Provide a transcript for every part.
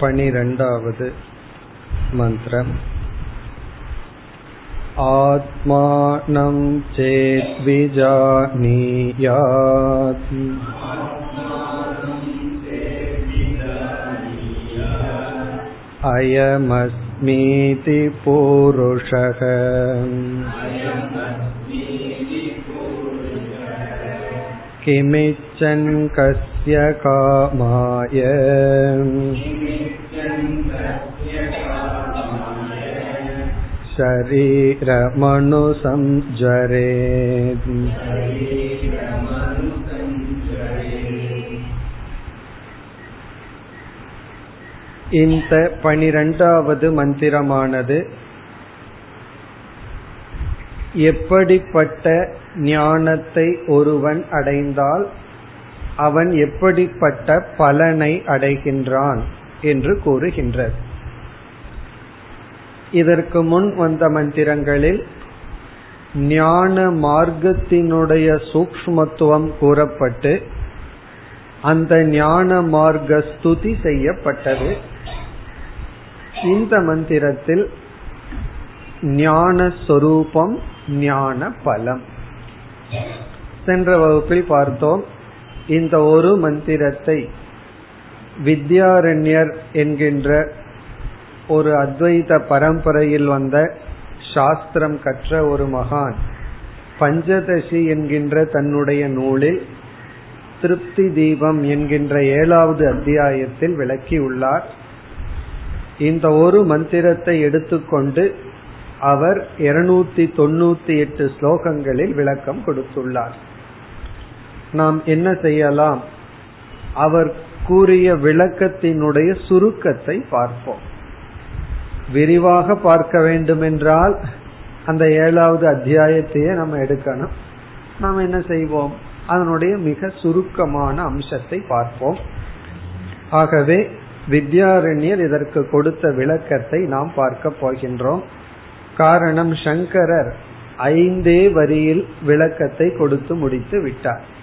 पनिरण्डावद् मन्त्रम् आत्मानं चेद्विजानीयात् अयमस्मीति पूरुषः किमिच्छन् कस्य कामाय शरीरमनुसञ्जरेत् இந்த பனிரெண்டாவது மந்திரமானது எப்படிப்பட்ட ஞானத்தை ஒருவன் அடைந்தால் அவன் எப்படிப்பட்ட பலனை அடைகின்றான் என்று கூறுகின்றது இதற்கு முன் வந்த மந்திரங்களில் ஞான மார்க்கத்தினுடைய சூக்ஷ்மத்துவம் கூறப்பட்டு அந்த ஞான மார்க்க ஸ்துதி செய்யப்பட்டது. இந்த மந்திரத்தில் ஞான சொரூபம் ஞான பலம் சென்ற வகுப்பில் பார்த்தோம் இந்த ஒரு மந்திரத்தை வித்யாரண்யர் என்கின்ற ஒரு அத்வைத பரம்பரையில் வந்த சாஸ்திரம் கற்ற ஒரு மகான் பஞ்சதசி என்கின்ற தன்னுடைய நூலில் திருப்தி தீபம் என்கின்ற ஏழாவது அத்தியாயத்தில் விளக்கியுள்ளார். இந்த ஒரு மந்திரத்தை எடுத்துக்கொண்டு அவர் இருநூத்தி தொண்ணூத்தி எட்டு ஸ்லோகங்களில் விளக்கம் கொடுத்துள்ளார். நாம் என்ன செய்யலாம்? அவர் கூறிய விளக்கத்தினுடைய சுருக்கத்தை பார்ப்போம். விரிவாக பார்க்க வேண்டுமென்றால் அந்த ஏழாவது அத்தியாயத்தையே நம்ம எடுக்கணும். நாம் என்ன செய்வோம்? அதனுடைய மிக சுருக்கமான அம்சத்தை பார்ப்போம். ஆகவே வித்யாரண்யர் இதற்கு கொடுத்த விளக்கத்தை நாம் பார்க்க போகின்றோம். காரணம் சங்கரர் ஐந்தே வரியில் விளக்கத்தை கொடுத்து முடித்து விட்டார்.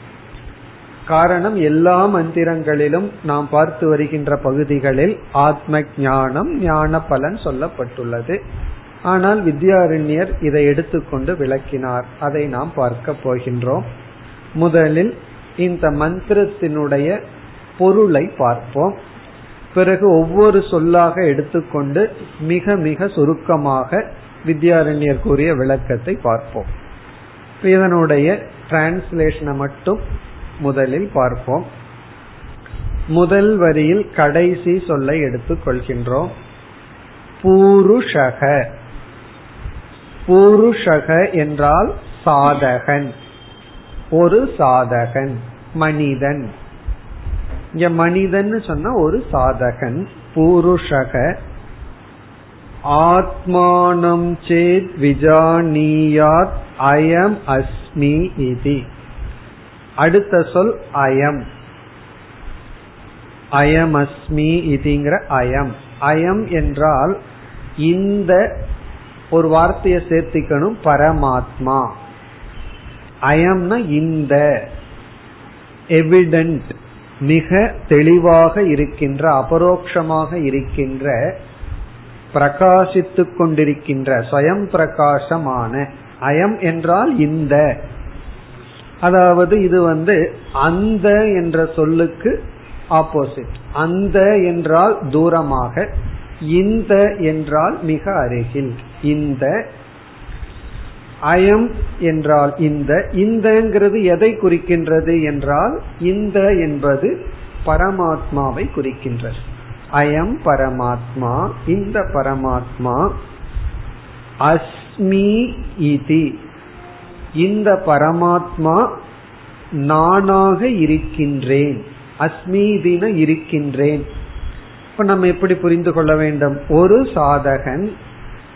காரணம் எல்லா மந்திரங்களிலும் நாம் பார்த்து வருகின்ற பகுதிகளில் ஆத்ம ஞானம் ஞான பலன் சொல்லப்பட்டுள்ளது. ஆனால் வித்யாரண்யர் இதை எடுத்துக்கொண்டு விளக்கினார். அதை நாம் பார்க்க போகின்றோம். முதலில் இந்த மந்திரத்தினுடைய பொருளை பார்ப்போம். பிறகு ஒவ்வொரு சொல்லாக எடுத்துக்கொண்டு மிக மிக சுருக்கமாக வித்யாரண்யர் கூறிய விளக்கத்தை பார்ப்போம். இதனுடைய டிரான்ஸ்லேஷனை மட்டும் முதலில் பார்ப்போம். முதல் வரியில் கடைசி சொல்லை எடுத்துக் கொள்கின்றோம். பூருஷக. பூருஷக என்றால் சாதகன். ஒரு சாதகன் மனிதன். இங்க மனிதன் சொன்னா ஒரு சாதகன் பூருஷக. ஆத்மானம் சேத் விஜானியாத் அயம் அஸ்மி இது. அடுத்த சொல் அயம். அயம் அஸ்மி இதுங்கிற அயம். அயம் என்றால் இந்த ஒரு வார்த்தையை சேர்த்திக்கணும் பரமாத்மா. அயம்னா இந்த. எவிடென்ட் மிக தெளிவாக இருக்கின்ற அபரோக்ஷமாக இருக்கின்ற பிரகாசித்துக் கொண்டிருக்கின்ற சுயம் பிரகாசமான. அயம் என்றால் இந்த. அதாவது இது வந்து அந்த என்ற சொல்லுக்கு ஆப்போசிட் அந்த என்றால் தூரமாக இந்த என்றால் மிக அருகில். இந்த அயம் என்றால் இந்த. இந்தங்கிறது எதை குறிக்கின்றது என்றால் இந்த என்பது பரமாத்மாவை குறிக்கின்றது. அயம் பரமாத்மா இந்த பரமாத்மா அஸ்மி இதி. இந்த பரமாத்மா நானாக இருக்கின்றேன் அஸ்மீதின இருக்கின்றேன். இப்ப நம்ம எப்படி புரிந்து கொள்ள வேண்டும்? ஒரு சாதகன்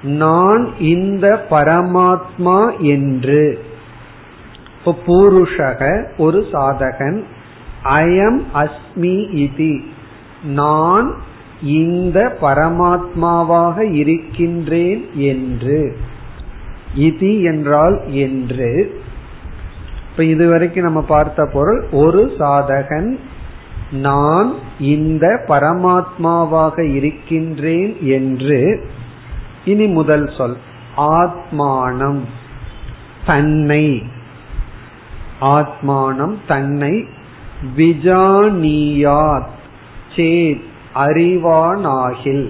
நான் இந்த பரமாத்மா என்று. இப்போ பூருஷக ஒரு சாதகன் அயம் அஸ்மி இதி நான் இந்த பரமாத்மாவாக இருக்கின்றேன் என்று. இதி என்றால் என்று. இப்ப இதுவரைக்கும் நம்ம பார்த்த பொருள் ஒரு சாதகன் நான் இந்த பரமாத்மாவாக இருக்கின்றேன் என்று. இனி முதல் சொல் ஆத்மானம் தன்னை. ஆத்மானம் தன்னை. விஜானியாத் சேத் அறிவானாகில்.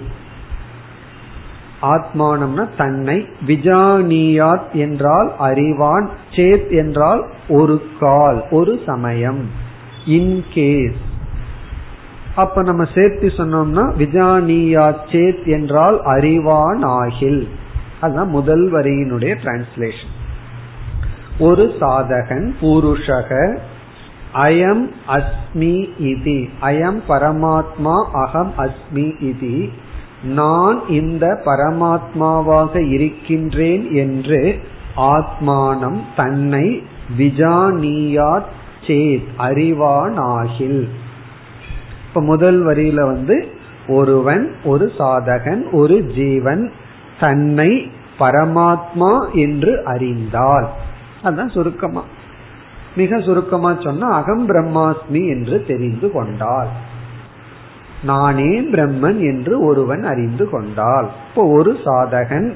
ஆத்மானம்னா தன்னை விஜானியாத் என்றால் அறிவான் சேத் என்றால் ஒரு கால் ஒரு சமயம். இன்கேஸ் அப்ப நம்ம சேர்த்து சொன்னோம்னா விஜானியா சேத் என்றால் அறிவான் ஆகில் அதுதான் முதல் வரியினுடைய டிரான்ஸ்லேஷன் ஒரு சாதகன் பூருஷக அயம் அஸ்மி இதி. அயம் பரமாத்மா அகம் அஸ்மி இதி. நான் இந்த பரமாத்மாவாக இருக்கின்றேன் என்று ஆத்மானம் தன்னை விஜானியாத் சேத் அறிவானாகில். இப்ப முதல் வரியில வந்து ஒருவன் ஒரு சாதகன் ஒரு ஜீவன் தன்னை பரமாத்மா என்று அறிந்தால். அதுதான் சுருக்கமா. மிக சுருக்கமா சொன்னா அகம் பிரம்மாஸ்மி என்று தெரிந்து கொண்டாள் நானே பிரம்மன் என்று ஒருவன் அறிந்து கொண்டால். இப்போ ஒரு சாதகன்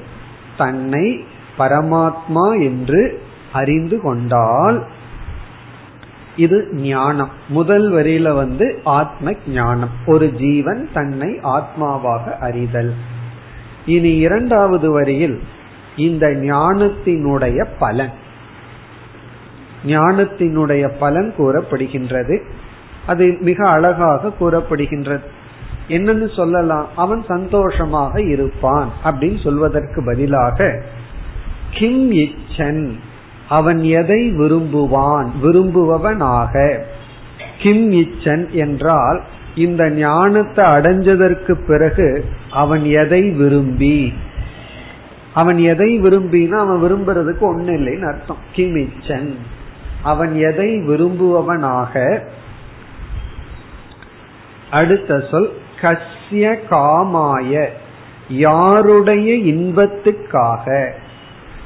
தன்னை பரமாத்மா என்று அறிந்து கொண்டால் இது ஞானம். முதல் வரியில வந்து ஆத்ம ஞானம். ஒரு ஜீவன் தன்னை ஆத்மாவாக அறிதல். இனி இரண்டாவது வரியில் இந்த ஞானத்தினுடைய பலன். ஞானத்தினுடைய பலன் கூறப்படுகின்றது. அது மிக அழகாக கூறப்படுகின்றது. என்னன்னு சொல்லலாம்? அவன் சந்தோஷமாக இருப்பான் அப்படின்னு சொல்வதற்கு பதிலாக கிம் இச்சன் அவன் எதை விரும்புவான்? விரும்புபவனாக. கிம் இச்சன் என்றால் இந்த ஞானத்தை அடைஞ்சதற்கு பிறகு அவன் எதை விரும்பி? அவன் எதை விரும்பினா அவன் விரும்புறதுக்கு ஒன்னு இல்லைன்னு அர்த்தம். கிம் இச்சன் அவன் எதை விரும்புபவனாக அடுத்த சொல் கஸ்ய காமாய யாருடைய இன்பத்துக்காக.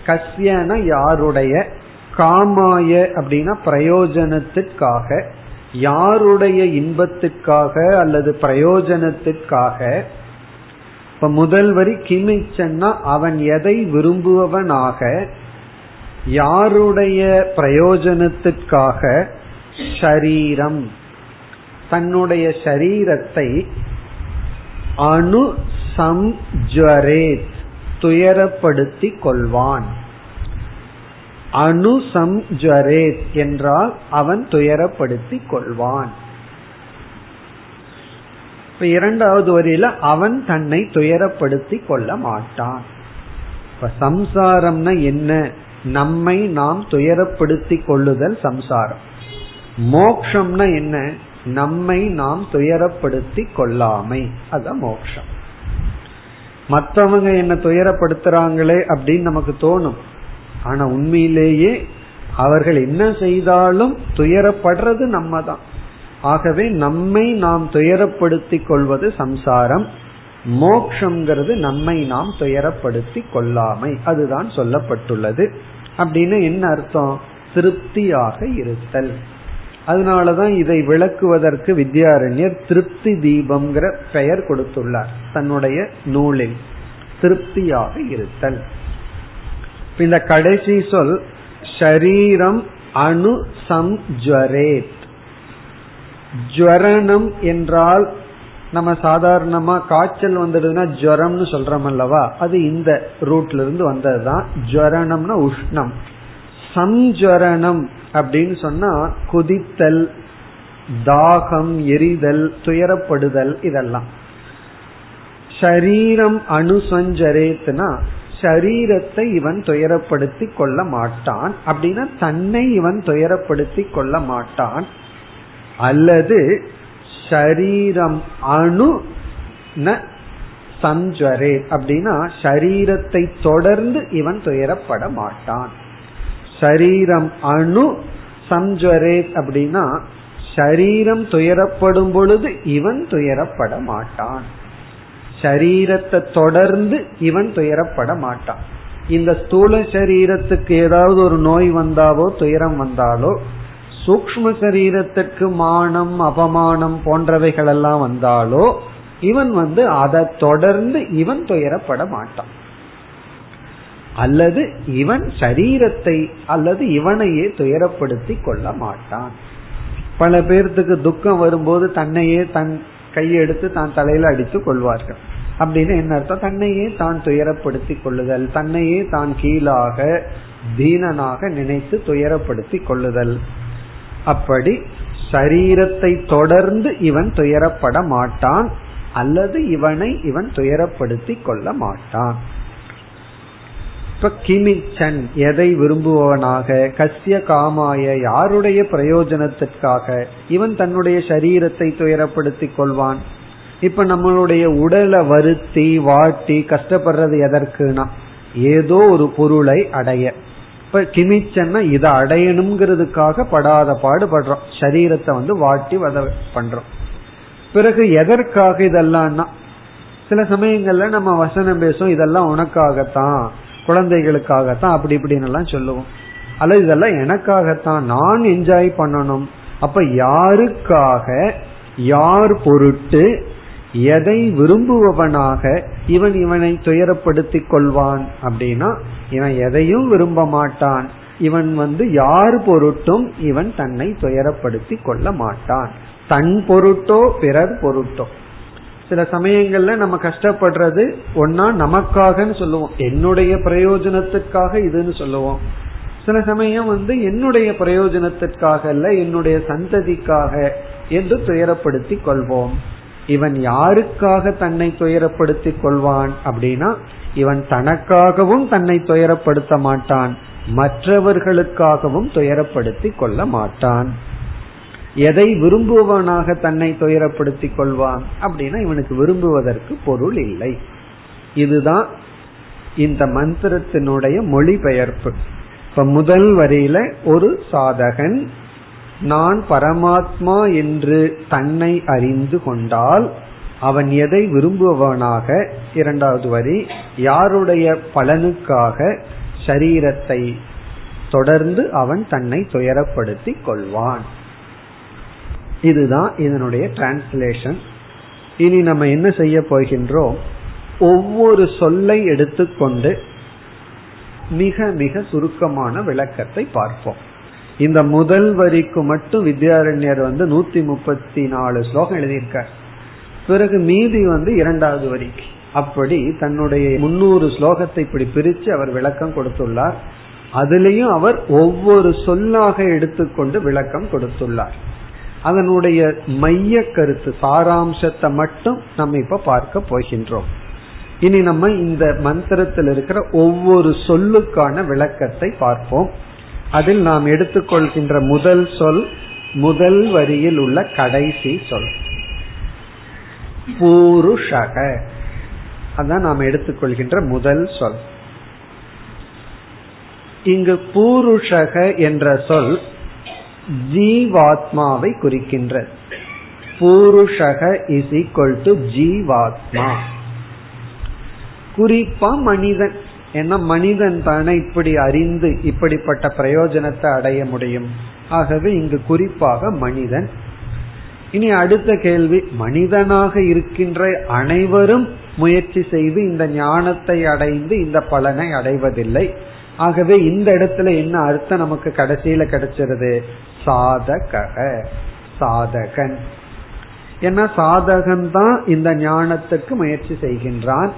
கஸ்யன யாருடைய? காமாய அப்படின்னா பிரயோஜனத்துக்காக. யாருடைய இன்பத்துக்காக அல்லது பிரயோஜனத்துக்காக? இப்ப முதல் வரி கிமிச்சன்னா அவன் எதை விரும்புவனாக யாருடைய பிரயோஜனத்துக்காக? ஷரீரம். தன்னுடைய சரீரத்தை அணு சம்ஜரேத் துயரப்படுத்திக் கொள்வான். அனுசம்ஜரேத் என்றால் அவன் துயரப்படுத்திக் கொள்வான். இப்ப இரண்டாவது வரியில அவன் தன்னை துயரப்படுத்திக் கொள்ள மாட்டான். இப்ப சம்சாரம்னா என்ன? நம்மை நாம் துயரப்படுத்திக் கொள்ளுதல் சம்சாரம். மோக்ஷம்னா என்ன? நம்மை நாம் துயரப்படுத்தி கொள்ளாமை. அதான் மோட்சம். மற்றவங்க என்ன துயரப்படுத்துறாங்களே அப்படின்னு நமக்கு தோணும். ஆனா உண்மையிலேயே அவர்கள் என்ன செய்தாலும் துயரப்படுறது நம்ம தான் ஆகவே நம்மை நாம் துயரப்படுத்திக் கொள்வது சம்சாரம். மோக்ஷங்கிறது நம்மை நாம் துயரப்படுத்தி கொள்ளாமை. அதுதான் சொல்லப்பட்டுள்ளது. அப்படின்னு என்ன அர்த்தம்? திருப்தியாக இருத்தல். அதனாலதான் இதை விளக்குவதற்கு வித்யாரண்யர் திருப்தி தீபம்ங்கிற பெயர் கொடுத்துள்ளார் தன்னுடைய நூலில். திருப்தியாக இருத்தல். இந்த கடைசி சொல் ஷரீரம் அணு சம்ஜரேத் ஜுவரணம் என்றால் நம்ம சாதாரணமா காய்ச்சல் வந்துடுதுன்னா ஜுவரம்னு சொல்றோம் அல்லவா அது இந்த ரூட்ல இருந்து வந்ததுதான் ஜுவரணம்னா உஷ்ணம். சம்ஜரணம் அப்படின்னு சொன்னா குதித்தல் தாகம் எரிதல் துயரப்படுதல் இதெல்லாம். ஷரீரம் அணுசஞ்சரேத்னா ஷரீரத்தை இவன் துயரப்படுத்தி கொள்ள மாட்டான். அப்படின்னா தன்னை இவன் துயரப்படுத்தி கொள்ள மாட்டான். அல்லது ஷரீரம் அணு சஞ்சரே. அப்படின்னா ஷரீரத்தை தொடர்ந்து இவன் துயரப்பட மாட்டான். சரீரம் அணு சஞ்சரே அப்படின்னா சரீரம் துயரப்படும் பொழுது இவன் துயரப்பட மாட்டான். சரீரத்தை தொடர்ந்து இவன் துயரப்பட மாட்டான். இந்த ஸ்தூல சரீரத்துக்கு ஏதாவது ஒரு நோய் வந்தாலோ துயரம் வந்தாலோ சூக்ம சரீரத்துக்கு மானம் அபமானம் போன்றவைகள் எல்லாம் வந்தாலோ இவன் வந்து அதை தொடர்ந்து இவன் துயரப்பட மாட்டான். அல்லது இவன் சரீரத்தை அல்லது இவனையே துயரப்படுத்தி கொள்ள மாட்டான். பல பேர்த்துக்கு துக்கம் வரும்போது தன்னையே தன் கையெடுத்து தான் தலையில அடித்து கொள்வார்கள். அப்படின்னு என்ன அர்த்தம்? தன்னையே தான் துயரப்படுத்தி கொள்ளுதல் தன்னையே தான் கீழாக தீனனாக நினைத்து துயரப்படுத்தி கொள்ளுதல். அப்படி சரீரத்தை தொடர்ந்து இவன் துயரப்பட மாட்டான் அல்லது இவனை இவன் துயரப்படுத்தி கொள்ள மாட்டான். இப்ப கிமிச்சன் எதை விரும்புவனாக கசிய காமாய யாருடைய பிரயோஜனத்திற்காக இவன் தன்னுடைய சரீரத்தை துயரப்படுத்திக் கொள்வான். இப்ப நம்மளுடைய உடலை வருத்தி வாட்டி கஷ்டப்படுறது எதற்குனா ஏதோ ஒரு பொருளை அடைய. இப்ப கிமிச்சன்னா இதை அடையணுங்கிறதுக்காக படாத பாடுபடுறோம். சரீரத்தை வந்து வாட்டி வத பண்றோம். பிறகு எதற்காக இதெல்லாம்னா சில சமயங்கள்ல நம்ம வசனம் பேசும் இதெல்லாம் உனக்காகத்தான். குழந்தைகளுக்காகத்தான் அப்படி இப்படின்னு எல்லாம் சொல்லுவோம். அல்லது இதெல்லாம் எனக்காகத்தான். நான் என்ஜாய் பண்ணணும். அப்ப யாருக்காக யார் பொருட்டு எதை விரும்புபவனாக இவன் இவனை துயரப்படுத்திக் கொள்வான் அப்படின்னா இவன் எதையும் விரும்ப மாட்டான். இவன் வந்து யார் பொருட்டும் இவன் தன்னை துயரப்படுத்தி கொள்ள மாட்டான். தன் பொருட்டோ பிறர் பொருட்டோ. சில சமயங்கள்ல நம்ம கஷ்டப்படுறது ஒன்னா நமக்காகன்னு சொல்லுவோம். என்னுடைய பிரயோஜனத்துக்காக இதுன்னு சொல்லுவோம். சில சமயம் வந்து என்னுடைய பிரயோஜனத்திற்காக அல்ல என்னுடைய சந்ததிக்காக என்று துயரப்படுத்தி கொள்வோம். இவன் யாருக்காக தன்னை துயரப்படுத்திக் கொள்வான் அப்படின்னா இவன் தனக்காகவும் தன்னை துயரப்படுத்த மாட்டான் மற்றவர்களுக்காகவும் துயரப்படுத்தி கொள்ள மாட்டான். எதை விரும்புவனாக தன்னை துயரப்படுத்திக் கொள்வான் அப்படின்னா இவனுக்கு விரும்புவதற்கு பொருள் இல்லை. இதுதான் இந்த மந்திரத்தினுடைய மொழிபெயர்ப்பு. இப்ப முதல் வரியில ஒரு சாதகன் நான் பரமாத்மா என்று தன்னை அறிந்து கொண்டால் அவன் எதை விரும்புவனாக? இரண்டாவது வரி யாருடைய பலனுக்காக சரீரத்தை தொடர்ந்து அவன் தன்னை துயரப்படுத்திக் கொள்வான். இதுதான் இதனுடைய டிரான்ஸ்லேஷன் இனி நம்ம என்ன செய்ய போகின்றோம் ஒவ்வொரு சொல்லை எடுத்துக்கொண்டு மிக மிக சுருக்கமான விளக்கத்தை பார்ப்போம். இந்த முதல் வரிக்கு மட்டும் வித்யாரண்யர் வந்து நூத்தி முப்பத்தி நாலு ஸ்லோகம் எழுதியிருக்கார். பிறகு மீதி வந்து இரண்டாவது வரிக்கு. அப்படி தன்னுடைய முன்னூறு ஸ்லோகத்தை இப்படி பிரித்து அவர் விளக்கம் கொடுத்துள்ளார். அதுலேயும் அவர் ஒவ்வொரு சொல்லாக எடுத்துக்கொண்டு விளக்கம் கொடுத்துள்ளார். அதனுடைய மைய கருத்து சாராம்சத்தை மட்டும் நம்ம இப்ப பார்க்க போகின்றோம். இனி நம்ம இந்த மந்திரத்தில் இருக்கிற ஒவ்வொரு சொல்லுக்கான விளக்கத்தை பார்ப்போம். அதில் நாம் எடுத்துக்கொள்கின்ற முதல் சொல் முதல் வரியில் உள்ள கடைசி சொல். பூருஷக. அதான் நாம் எடுத்துக்கொள்கின்ற முதல் சொல். இங்கு பூருஷக என்ற சொல் ஜீவாத்மாவை குறிக்கின்றது. பூருஷக இஸ் ஈக்வல் டு ஜீவாத்மா. குறிப்பா மனிதன். ஏன்னா மனிதன் தானே இப்படி அறிந்து இப்படிப்பட்ட பிரயோஜனத்தை அடைய முடியும். ஆகவே இங்கு குறிப்பாக மனிதன். இனி அடுத்த கேள்வி மனிதனாக இருக்கின்ற அனைவரும் முயற்சி செய்து இந்த ஞானத்தை அடைந்து இந்த பலனை அடைவதில்லை. ஆகவே இந்த இடத்துல என்ன அர்த்தம் நமக்கு கடைசியில கிடைச்சிருது? சாதக சாதகன். ஏன்னா சாதகன் தான் இந்த ஞானத்துக்கு முயற்சி செய்கின்றான்.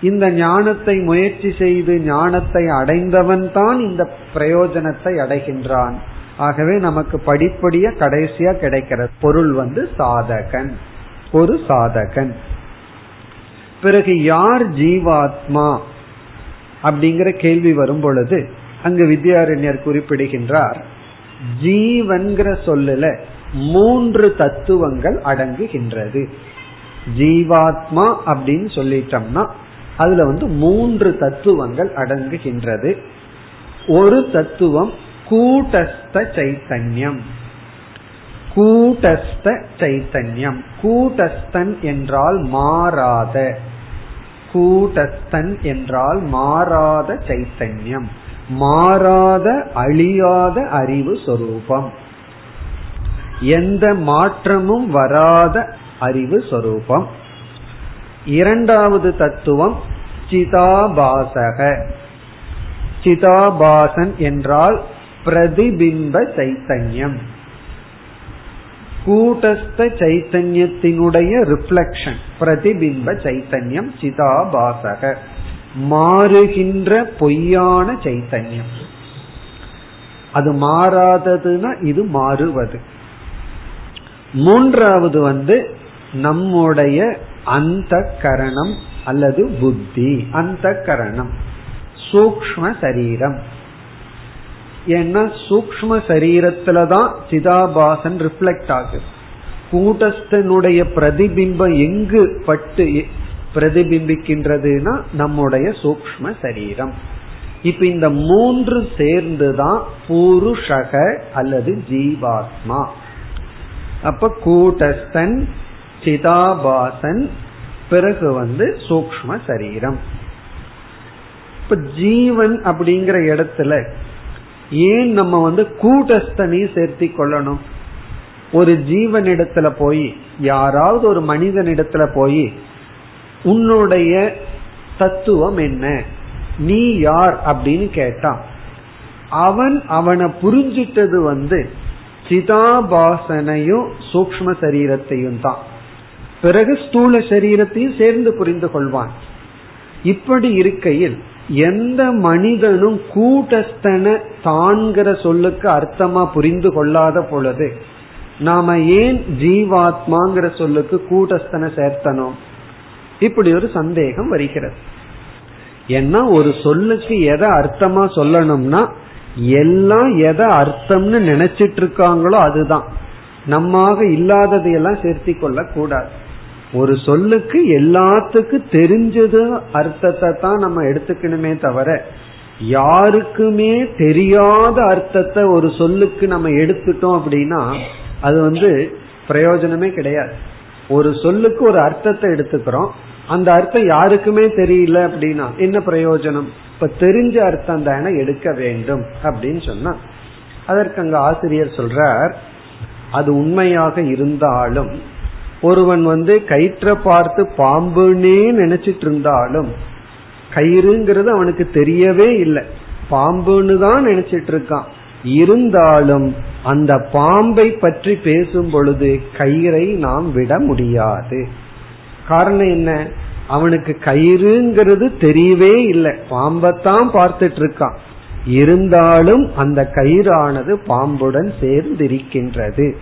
இந்த ஞானத்தை முயற்சி செய்து ஞானத்தை அடைந்தவன் தான் இந்த பிரயோஜனத்தை அடைகின்றான். ஆகவே நமக்கு படிப்படிய கடைசியா கிடைக்கிற பொருள் வந்து சாதகன். ஒரு சாதகன். பிறகு யார் ஜீவாத்மா அப்படிங்கிற கேள்வி வரும் பொழுது அங்கு வித்யாரண்யர் குறிப்பிடுகின்றார். ஜீவன்கிற சொல்லுல மூன்று தத்துவங்கள் அடங்குகின்றது. ஜீவாத்மா அப்படின்னு சொல்லிட்டோம்னா அதுல வந்து மூன்று தத்துவங்கள் அடங்குகின்றது. ஒரு தத்துவம் கூட்டஸ்த சைத்தன்யம். கூட்டஸ்த சைத்தன்யம். கூட்டஸ்தன் என்றால் மாறாத. கூட்டஸ்தன் என்றால் மாறாத சைத்தன்யம். மாறாத அழியாத அறிவு சொரூபம். எந்த மாற்றமும் வராத அறிவு சொரூபம். இரண்டாவது தத்துவம் சிதாபாசக. சிதாபாசன் என்றால் பிரதிபிம்ப சைத்தன்யம். கூட்டஸ்த சைத்தன்யத்தினுடைய ரிஃப்ளக்ஷன் பிரதிபிம்ப சைத்தன்யம் சிதாபாசக. மாறுகின்ற பொய்யான சைத்தன்யம். அது மாறாததுன்னா இது மாறுவது. மூன்றாவது வந்து நம்முடைய அந்த கரணம் அல்லது புத்தி. அந்த கரணம் சூக்ம சரீரம். ஏன்னா சூக்ம சரீரத்துலதான் சிதாபாசன் ரிஃப்ளெக்ட் ஆகுது. கூட்டஸ்தனுடைய பிரதிபிம்பம் எங்கு பட்டு பிரதிபிம்பிக்கின்றதுன்னா நம்முடைய சூக்ம சரீரம். இப்ப இந்த மூன்று சேர்ந்துதான் புருஷக அல்லது ஜீவாத்மா. அப்ப கூட்டஸ்தன் சிதாபாசன் பிறகு வந்து சூக்ம சரீரம். இப்ப ஜீவன் அப்படிங்கிற இடத்துல ஏன் நம்ம வந்து கூட்டஸ்தனையும் சேர்த்தி கொள்ளணும்? ஒரு ஜீவனிடத்துல போய் யாராவது ஒரு மனிதனிடத்துல போய் உன்னுடைய தத்துவம் என்ன? நீ யார் அப்படின்னு கேட்டான். அவன் அவனை புரிஞ்சிட்டது வந்து சிதாபாசனையும் சூக்ம சரீரத்தையும் தான். பிறகு ஸ்தூல சரீரத்தையும் சேர்ந்து புரிந்து கொள்வான். இப்படி இருக்கையில் எந்த மனிதனும் கூட்டஸ்தன தான்கிற சொல்லுக்கு அர்த்தமா புரிந்து கொள்ளாத பொழுது நாம ஏன் ஜீவாத்மாங்கிற சொல்லுக்கு கூட்டஸ்தனை சேர்த்தனும்? இப்படி ஒரு சந்தேகம் வருகிறது. ஏன்னா ஒரு சொல்லுக்கு எதை அர்த்தமா சொல்லணும்னா எல்லாம் எதை அர்த்தம்னு நினைச்சிட்டு இருக்காங்களோ அதுதான். நம்மாக இல்லாததையெல்லாம் சேர்த்தி கொள்ள கூடாது. ஒரு சொல்லுக்கு எல்லாத்துக்கும் தெரிஞ்சது அர்த்தத்தை தான் நம்ம எடுத்துக்கணுமே தவிர யாருக்குமே தெரியாத அர்த்தத்தை ஒரு சொல்லுக்கு நம்ம எடுத்துட்டோம் அப்படின்னா அது வந்து பிரயோஜனமே கிடையாது. ஒரு சொல்லுக்கு ஒரு அர்த்தத்தை எடுத்துக்கிறோம். அந்த அர்த்தம் யாருக்குமே தெரியல அப்படின்னா என்ன பிரயோஜனம்? இப்ப தெரிஞ்ச அர்த்தம் தானே எடுக்க வேண்டும் அப்படின்னு சொன்னா அதற்கு அங்க ஆசிரியர் சொல்றார் அது உண்மையாக இருந்தாலும் ஒருவன் வந்து கயிற்ற பார்த்து பாம்புன்னே நினைச்சிட்டு இருந்தாலும் கயிறுங்கிறது அவனுக்கு தெரியவே இல்லை. பாம்புன்னு தான் நினைச்சிட்டு இருக்கான். இருந்தாலும் அந்த பாம்பை பற்றி பேசும் பொழுது கயிறை நாம் விட முடியாது. காரணம் என்ன? அவனுக்கு கயிறுங்கிறது தெரியவே இல்லை. பாம்பத்தான் பார்த்துட்டு இருக்கான். இருந்தாலும் அந்த கயிறானது பாம்புடன் சேர்ந்திருக்கின்றது.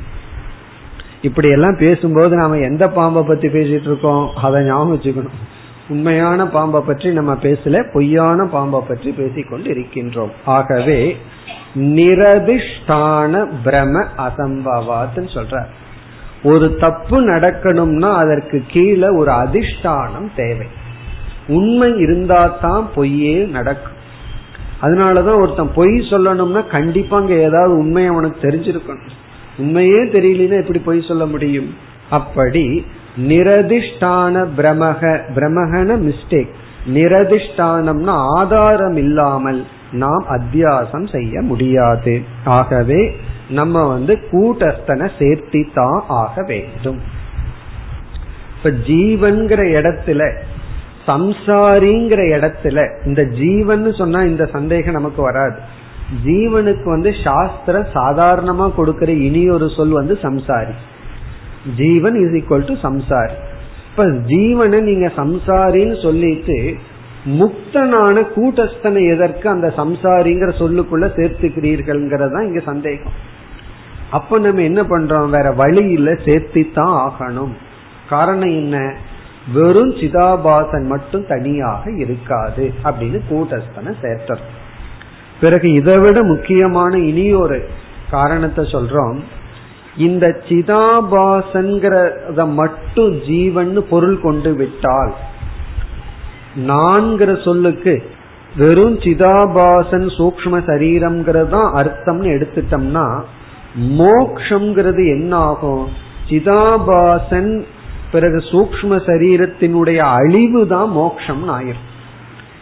இப்படி எல்லாம் பேசும்போது நாம எந்த பாம்பை பத்தி பேசிட்டு இருக்கோம்? அதை ஞாபகம் வச்சுக்கணும். உண்மையான பாம்பை பற்றி நம்ம பேசல பொய்யான பாம்பை பற்றி பேசிக்கொண்டு இருக்கின்றோம் ஆகவே நிரதிஷ்டான பிரம அசம்பவாத்ன்னு சொல்ற ஒரு தப்பு நடக்கணும்னா அதற்கு கீழே ஒரு அதிஷ்டானம் தேவை. உண்மை இருந்தா தான் பொய்யே நடக்கும். அதனாலதான் ஒருத்தன் பொய் சொல்லணும்னா கண்டிப்பா அங்க ஏதாவது உண்மை அவனுக்கு தெரிஞ்சிருக்கணும். உண்மையே தெரியலன்னா எப்படி பொய் சொல்ல முடியும்? அப்படி நிரதிஷ்டான பிரமக பிரமகன மிஸ்டேக் நிரதிஷ்டானம்னா ஆதாரம் இல்லாமல் நாம் அத்தியாசம் செய்ய முடியாது. ஆகவே நம்ம வந்து கூட்டஸ்தனை சேர்த்தி தான் ஆக வேண்டும். இப்ப ஜீவன்கிற இடத்துல சம்சாரிங்கிற இடத்துல இந்த ஜீவன் சொன்னா இந்த சந்தேகம் நமக்கு வராது. ஜீவனுக்கு வந்து சாஸ்திரம் சாதாரணமா கொடுக்கிற இனி ஒரு சொல் வந்து சம்சாரி. ஜீவன் இஸ் ஈக்வல் டு சம்சாரி. இப்ப ஜீவனை நீங்க சம்சாரின்னு சொல்லிட்டு முக்தனான கூட்டஸ்தனை எதற்கு அந்த சம்சாரிங்கிற சொல்லுக்குள்ள சேர்த்துக்கிறீர்கள்ங்கிறதா இங்க சந்தேகம். அப்ப நம்ம என்ன பண்றோம்? வேற வழியில இல்ல சேர்த்தித்தான் ஆகணும். காரணம் என்ன? வெறும் சிதாபாசன் மட்டும் தனியாக இருக்காது அப்படின்னு கூட்டஸ்தனை சேர்த்தோம். பிறகு இதை விட முக்கியமான இனியொரு காரணத்தை சொல்றோம். இந்த சிதாபாசன்கிறத மட்டும் ஜீவன் பொருள் கொண்டு விட்டால் நான்கிற சொல்லுக்கு வெறும் சிதாபாசன் சூக்ம சரீரம்ங்கிறது தான் அர்த்தம்னு எடுத்துட்டோம்னா மோக்ஷங்கிறது என்ன ஆகும் சிதாபாசன் பிறகு சூக்ம சரீரத்தினுடைய அழிவு தான் மோக்ஷம் ஆயிரும்.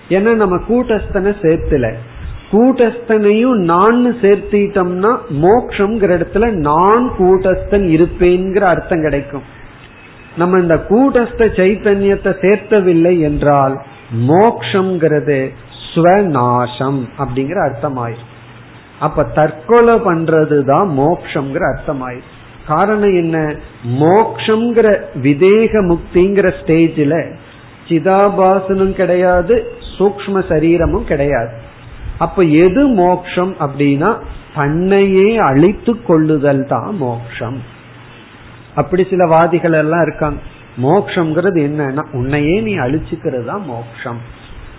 ஏன்னா நம்ம கூட்டஸ்தனை சேர்த்துல. கூட்டஸ்தனையும் நான் சேர்த்திட்டோம்னா மோக்ஷங்கிற இடத்துல நான் கூட்டஸ்தன் இருப்பேங்கிற அர்த்தம் கிடைக்கும். நம்ம இந்த கூட்டஸ்த சைத்தன்யத்தை சேர்த்தவில்லை என்றால் மோக்ஷங்கிறது ஸ்வநாசம் அப்படிங்கிற அர்த்தம் ஆயிரும் அப்ப தற்கொலை பண்றதுதான் மோக்ஷங்கிற அர்த்தமாயிரும் காரணம் என்ன? மோக்ஷங்கிற விதேக முக்திங்கிற ஸ்டேஜில் சிதாபாசனும் கிடையாது சூக்ம சரீரமும் கிடையாது. அப்ப எது மோக்ஷம் அப்படின்னா தன்னையே அழித்து கொள்ளுதல் தான் மோக்ஷம். அப்படி சில வாதிகள் எல்லாம் இருக்காங்க. மோக்ஷங்கிறது என்னன்னா உன்னையே நீ அழிச்சுக்கிறது தான் மோக்ஷம்.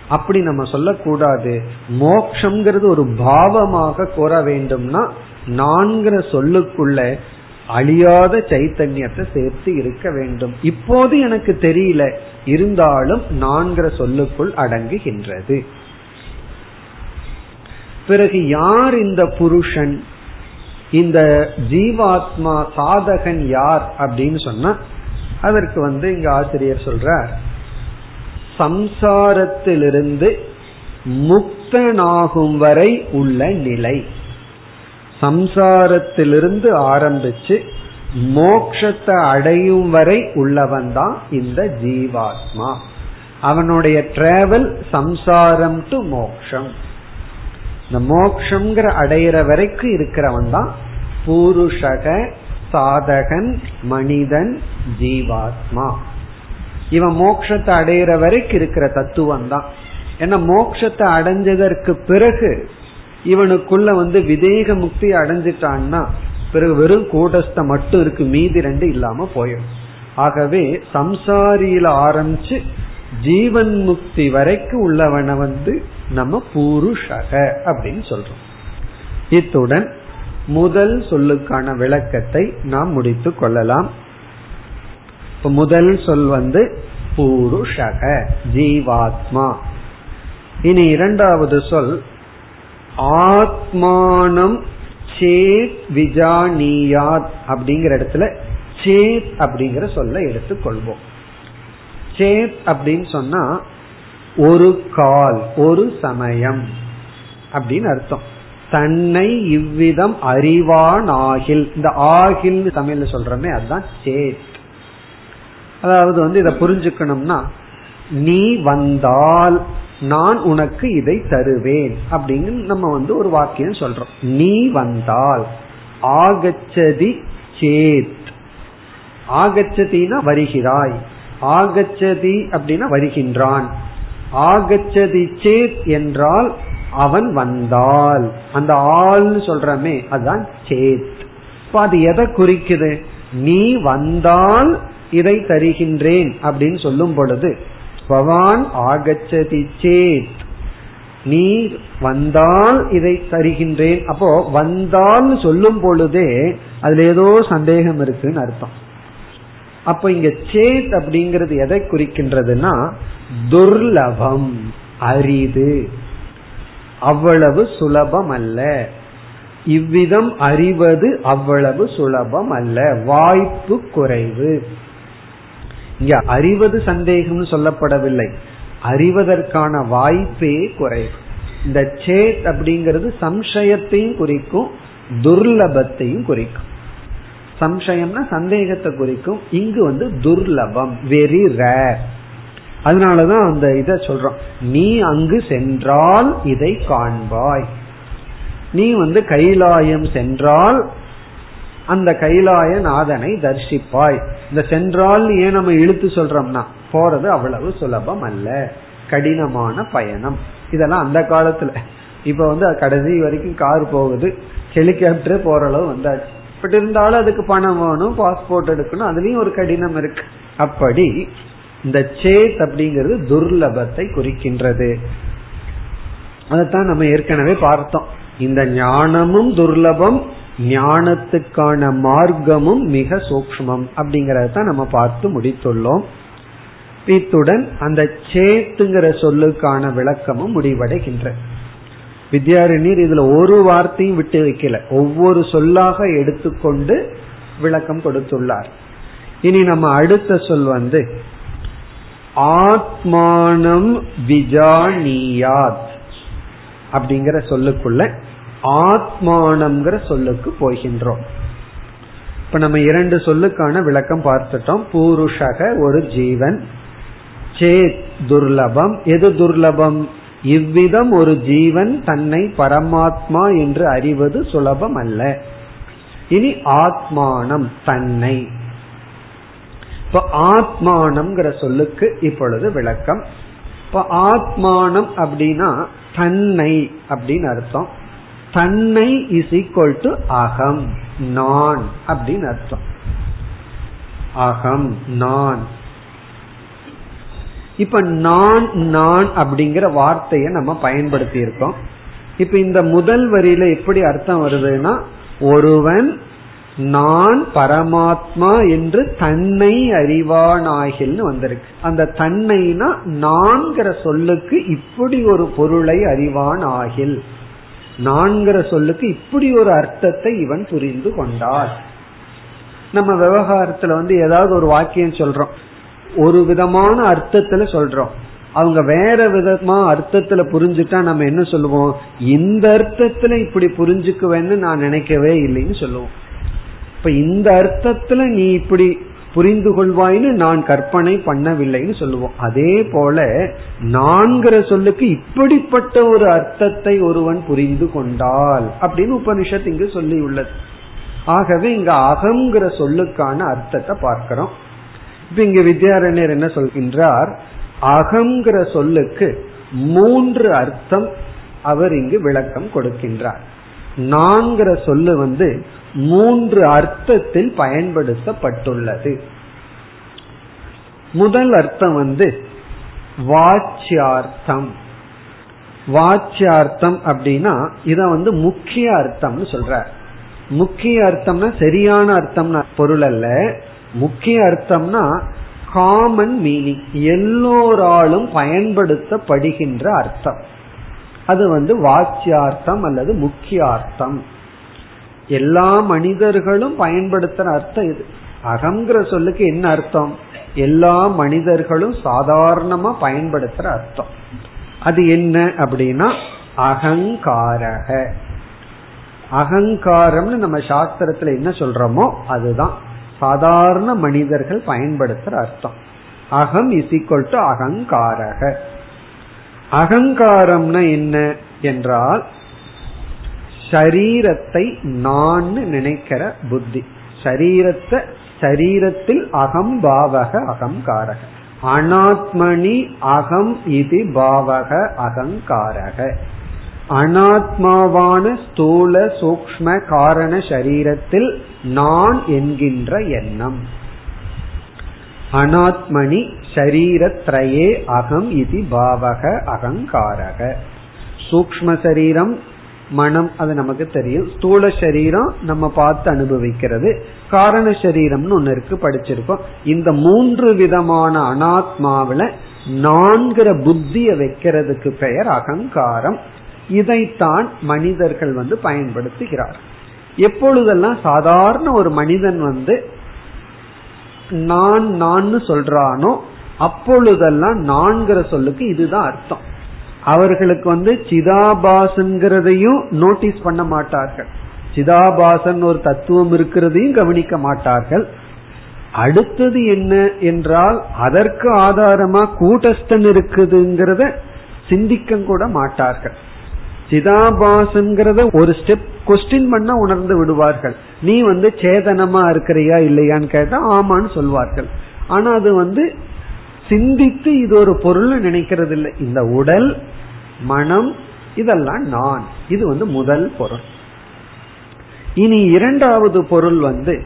அப்படி நம்ம சொல்லக்கூடாது. மோக்ஷங்கிறது ஒரு பாவமாக கூற வேண்டும்னா நான்கிற சொல்லுக்குள்ள அழியாத சைத்தன்யத்தை சேர்த்து இருக்க வேண்டும். இப்போது எனக்கு தெரியல. இருந்தாலும் நான்கிற சொல்லுக்குள் அடங்குகின்றது. பிறகு யார் இந்த புருஷன்? இந்த ஜீவாத்மா சாதகன் யார் அப்படின்னு சொன்னா அதற்கு வந்து இங்க ஆசிரியர் சொல்றார். சம்சாரத்திலிருந்து முக்தனாகும் வரை உள்ள நிலை. சம்சாரத்திலிருந்து ஆரம்பிச்சு மோக்ஷத்தை அடையும் வரை உள்ளவன் தான் இந்த ஜீவாத்மா. அவனுடைய டிராவல் சம்சாரம் டு மோக்ஷம். இந்த மோக்ஷங்கிற அடையிற வரைக்கும் இருக்கிறவன் தான் பூருஷக சாதகன் மனிதன் ஜீவாத்மா. இவன் மோக்ஷத்தை அடையிற வரைக்கும் இருக்கிற தத்துவம் தான் ஏன்னா மோக்ஷத்தை அடைஞ்சதற்கு பிறகு இவனுக்குள்ள வந்து விதேக முக்தி அடைஞ்சிட்டான்னா பிறகு வெறும் கூட்டஸ்த மட்டும் இருக்கு மீதி ரெண்டு இல்லாம போயிடும். ஆகவே சம்சாரியில ஆரம்பிச்சு ஜீவன் முக்தி வரைக்கும் உள்ளவனை வந்து நம்ம பூருஷக அப்படின்னு சொல்றோம். இத்துடன் முதல் சொல்லுக்கான விளக்கத்தை நாம் முடித்து கொள்ளலாம். முதல் சொல் வந்து பூருஷக ஜீவாத்மா. இனி இரண்டாவது சொல் ஆத்மானம் சேத் விஜானியாத் அப்படிங்கிற இடத்துல சேத் அப்படிங்கிற சொல்ல எடுத்துக்கொள்வோம். சேத் அப்படின்னு சொன்னா ஒரு கால் ஒரு சமயம் அப்படின்னு அர்த்தம். தன்னை இவ்விதம் அறிவான் ஆகில் இந்த ஆகில் தமிழ்ல சொல்றமே அதுதான் சேத். அதாவது வந்து இதை புரிஞ்சுக்கணும்னா நீ வந்தால் நான் உனக்கு இதை தருவேன் அப்படின்னு நம்ம வந்து ஒரு வாக்கியம் சொல்றோம். நீ வந்தால் ஆகச்சதி சேத். ஆகச்சதினா வருகிறாய். ஆகச்சதி அப்படின்னா வருகின்றான். ஆகச்சதி சேத் என்றால் அவன் வந்தால். அந்த ஆள்னு சொல்றமே அதுதான் சேத். இப்ப அது எதை குறிக்குது? நீ வந்தால் இதை தருகின்றேன் அப்படின்னு சொல்லும் பொழுது பவான் ஆகச்சதி சேத். நீ வந்தால் இதை தருகின்றேன். அப்போ வந்தால் சொல்லும் பொழுதே அதுல ஏதோ சந்தேகம் இருக்குன்னு அர்த்தம். அப்ப இங்க சேத் அப்படிங்கிறது எதை குறிக்கின்றதுன்னா துர்லபம் அரிது. அவ்வளவு சுலபம் அல்ல இவ்விதம் அறிவது அவ்வளவு சுலபம் அல்ல வாய்ப்பு குறைவு. இங்க அறிவது சந்தேகம்னு சொல்லப்படவில்லை. அறிவதற்கான வாய்ப்பே குறைவு. இந்த சேத் அப்படிங்கிறது சம்சயத்தையும் குறிக்கும் துர்லபத்தையும் குறிக்கும். சம்சயம்னா சந்தேகத்தை குறிக்கும். இங்கு வந்து துர்லபம் வெரி ரேர் அதனாலதான் அந்த இதை சொல்றோம். நீ அங்கு சென்றால் இதை காண்பாய். நீ வந்து கைலாயம் சென்றால் அந்த கைலாய நாதனை தரிசிப்பாய். இந்த சென்றால் ஏன் நம்ம இழுத்து சொல்றோம்னா போறது அவ்வளவு சுலபம் அல்ல. கடினமான பயணம். இதெல்லாம் அந்த காலத்துல. இப்ப வந்து கடைசி வரைக்கும் கார் போகுது. ஹெலிகாப்டர் போற அளவு வந்தாச்சு. பட் இருந்தாலும் அதுக்கு பணம் வேணும் பாஸ்போர்ட் எடுக்கணும் அதுலயும் ஒரு கடினம் இருக்கு. அப்படி இந்த சேத் அப்படிங்கிறது துர்லபத்தை குறிக்கின்றது. அதைத்தான் நம்ம ஏற்கனவே பார்த்தோம். இந்த ஞானமும் துர்லபம் ஞானத்துக்கான மார்க்கமும் மிக சூக்மம் அப்படிங்கறத நம்ம பார்த்து முடித்துள்ளோம். இத்துடன் அந்த சேத்துங்கிற சொல்லுக்கான விளக்கமும் முடிவடைகின்ற. வித்யாரண்யர் இதுல ஒரு வார்த்தையும் விட்டு வைக்கல. ஒவ்வொரு சொல்லாக எடுத்துக்கொண்டு விளக்கம் கொடுத்துள்ளார். இனி நம்ம அடுத்த சொல் வந்து ஆத்மானம் விஜானியாத் அப்படிங்கிற சொல்லுக்குள்ள ஆத்மானம்ங்கிற சொல்லுக்கு போகின்றோம். இப்ப நம்ம இரண்டு சொல்லுக்கான விளக்கம் பார்த்துட்டோம். பூருஷக ஒரு ஜீவன். சேத் துர்லபம். எது துர்லபம்? இவ்விதம் ஒரு ஜீவன் தன்னை பரமாத்மா என்று அறிவது சுலபம் அல்ல. இனி ஆத்மானம் தன்னை. இப்ப ஆத்மானம்ங்கிற சொல்லுக்கு இப்பொழுது விளக்கம். இப்ப ஆத்மானம் அப்படின்னா தன்னை அப்படின்னு அர்த்தம். தன்னை இஸ் ஈக்வல் டு அகம் நான் அப்படின்னு அர்த்தம். அகம் நான். இப்ப நான் நான் அப்படிங்கிற வார்த்தையை நம்ம பயன்படுத்தி இருக்கோம் இப்ப இந்த முதல் வரியில எப்படி அர்த்தம் வருதுன்னா ஒருவன் நான் பரமாத்மா என்று தன்னை அறிவானாகில்னு வந்திருக்கு. அந்த தன்னைனா நான்கிற சொல்லுக்கு இப்படி ஒரு பொருளை அறிவான் ஆகில் நான்கிற சொல்லுக்கு இப்படி ஒரு அர்த்தத்தை இவன் புரிந்து கொண்டார் நம்ம விவகாரத்துல வந்து ஏதாவது ஒரு வாக்கியம் சொல்றோம். ஒரு விதமான அர்த்தத்துல சொல்றோம். அவங்க வேற விதமா அர்த்தத்துல புரிஞ்சுட்டா நம்ம என்ன சொல்லுவோம்? இந்த அர்த்தத்துல இப்படி புரிஞ்சுக்குவேன்னு நான் நினைக்கவே இல்லைன்னு சொல்லுவோம். இப்ப இந்த அர்த்தத்துல நீ இப்படி புரிந்து கொள்வாயின்னு நான் கற்பனை பண்ணவில்லைன்னு சொல்லுவோம். அதே போல நான்கிற சொல்லுக்கு இப்படிப்பட்ட ஒரு அர்த்தத்தை ஒருவன் புரிந்து கொண்டால் அப்படின்னு உபனிஷத் இங்கு சொல்லி உள்ளது ஆகவே இங்க அகங்கிற சொல்லுக்கான அர்த்தத்தை பார்க்கிறோம். இப்ப இங்க வித்யாரண்யர் என்ன சொல்கின்றார்? அகங்கிற சொல்லுக்கு மூன்று அர்த்தம் அவர் இங்கு விளக்கம் கொடுக்கின்றார். நான்கிற சொல்லு வந்து மூன்று அர்த்தத்தில் பயன்படுத்தப்பட்டுள்ளது. முதல் அர்த்தம் வந்து வாச்சியார்த்தம். வாச்சியார்த்தம் அப்படின்னா இத வந்து முக்கிய அர்த்தம்னு சொல்ற முக்கிய அர்த்தம்னா சரியான அர்த்தம்னா பொருள் அல்ல. முக்கிய அர்த்தம்னா காமன் மீனிங் எல்லோராலும் பயன்படுத்தப்படுகின்ற அர்த்தம். அது வந்து வாச்சியார்த்தம் அல்லது முக்கியார்த்தம். எல்லா மனிதர்களும் பயன்படுத்துற அர்த்தம் இது. அகங்கிற சொல்லுக்கு என்ன அர்த்தம்? எல்லா மனிதர்களும் சாதாரணமா பயன்படுத்துற அர்த்தம். அது என்ன அப்படின்னா அகங்காரக. அகங்காரம்னு நம்ம சாஸ்திரத்துல என்ன சொல்றோமோ அதுதான். சாதாரண மனிதர்கள் பயன்படுத்துற அர்த்தம். அகம் இஸ் ஈக்வல் டு அகங்காரக. அகங்காரம்னா என்ன? என்றால் சரீரத்தை நான் நினைக்கிற புத்தி. சரீரத்தை சரீரத்தில் அகம் பாவக அகங்காரக அனாத்மனி அகம் இது பாவக அகங்காரக அனாத்மாவான ஸ்தூல சூக்ம காரண சரீரத்தில் நான் என்கின்ற எண்ணம். அனாத்மனி ஷரீரத்ரயே அகம் இது பாவக அகங்காரக சூக்ம சரீரம் மனம் அது நமக்கு தெரியும். ஸ்தூல சரீரம் நம்ம பார்த்து அனுபவிக்கிறது. காரண சரீரம்னு ஒன்னு இருக்கு படிச்சிருக்கோம். இந்த மூன்று விதமான அனாத்மாவில நான்கிற புத்திய வைக்கிறதுக்கு பெயர் அகங்காரம். இதைத்தான் மனிதர்கள் வந்து பயன்படுத்துகிறார். எப்பொழுதெல்லாம் சாதாரண ஒரு மனிதன் வந்து நான் நான் சொல்றானோ அப்பொழுதெல்லாம் நான்கிற சொல்லுக்கு இதுதான் அர்த்தம். அவர்களுக்கு வந்து சிதாபாசன்கிறதையும் நோட்டீஸ் பண்ண மாட்டார்கள். சிதாபாசன் ஒரு தத்துவம் இருக்கிறதையும் கவனிக்க மாட்டார்கள். அடுத்தது என்ன என்றால் அதற்கு ஆதாரமா கூட்டஸ்தன் இருக்குதுங்கிறத சிந்திக்க கூட மாட்டார்கள். சிதாபாசன்கிறத ஒரு ஸ்டெப் கொஸ்டின் பண்ண உணர்ந்து விடுவார்கள். நீ வந்து சேதனமா இருக்கிறியா இல்லையான்னு கேட்டா ஆமான்னு சொல்வார்கள். ஆனா அது வந்து சிந்தித்து இது ஒரு பொருள் நினைக்கிறது இல்லை இந்த உடல் மனம் இதெல்லாம் நான். இது வந்து முதல் பொருள். இனி இரண்டாவது பொருள் வந்து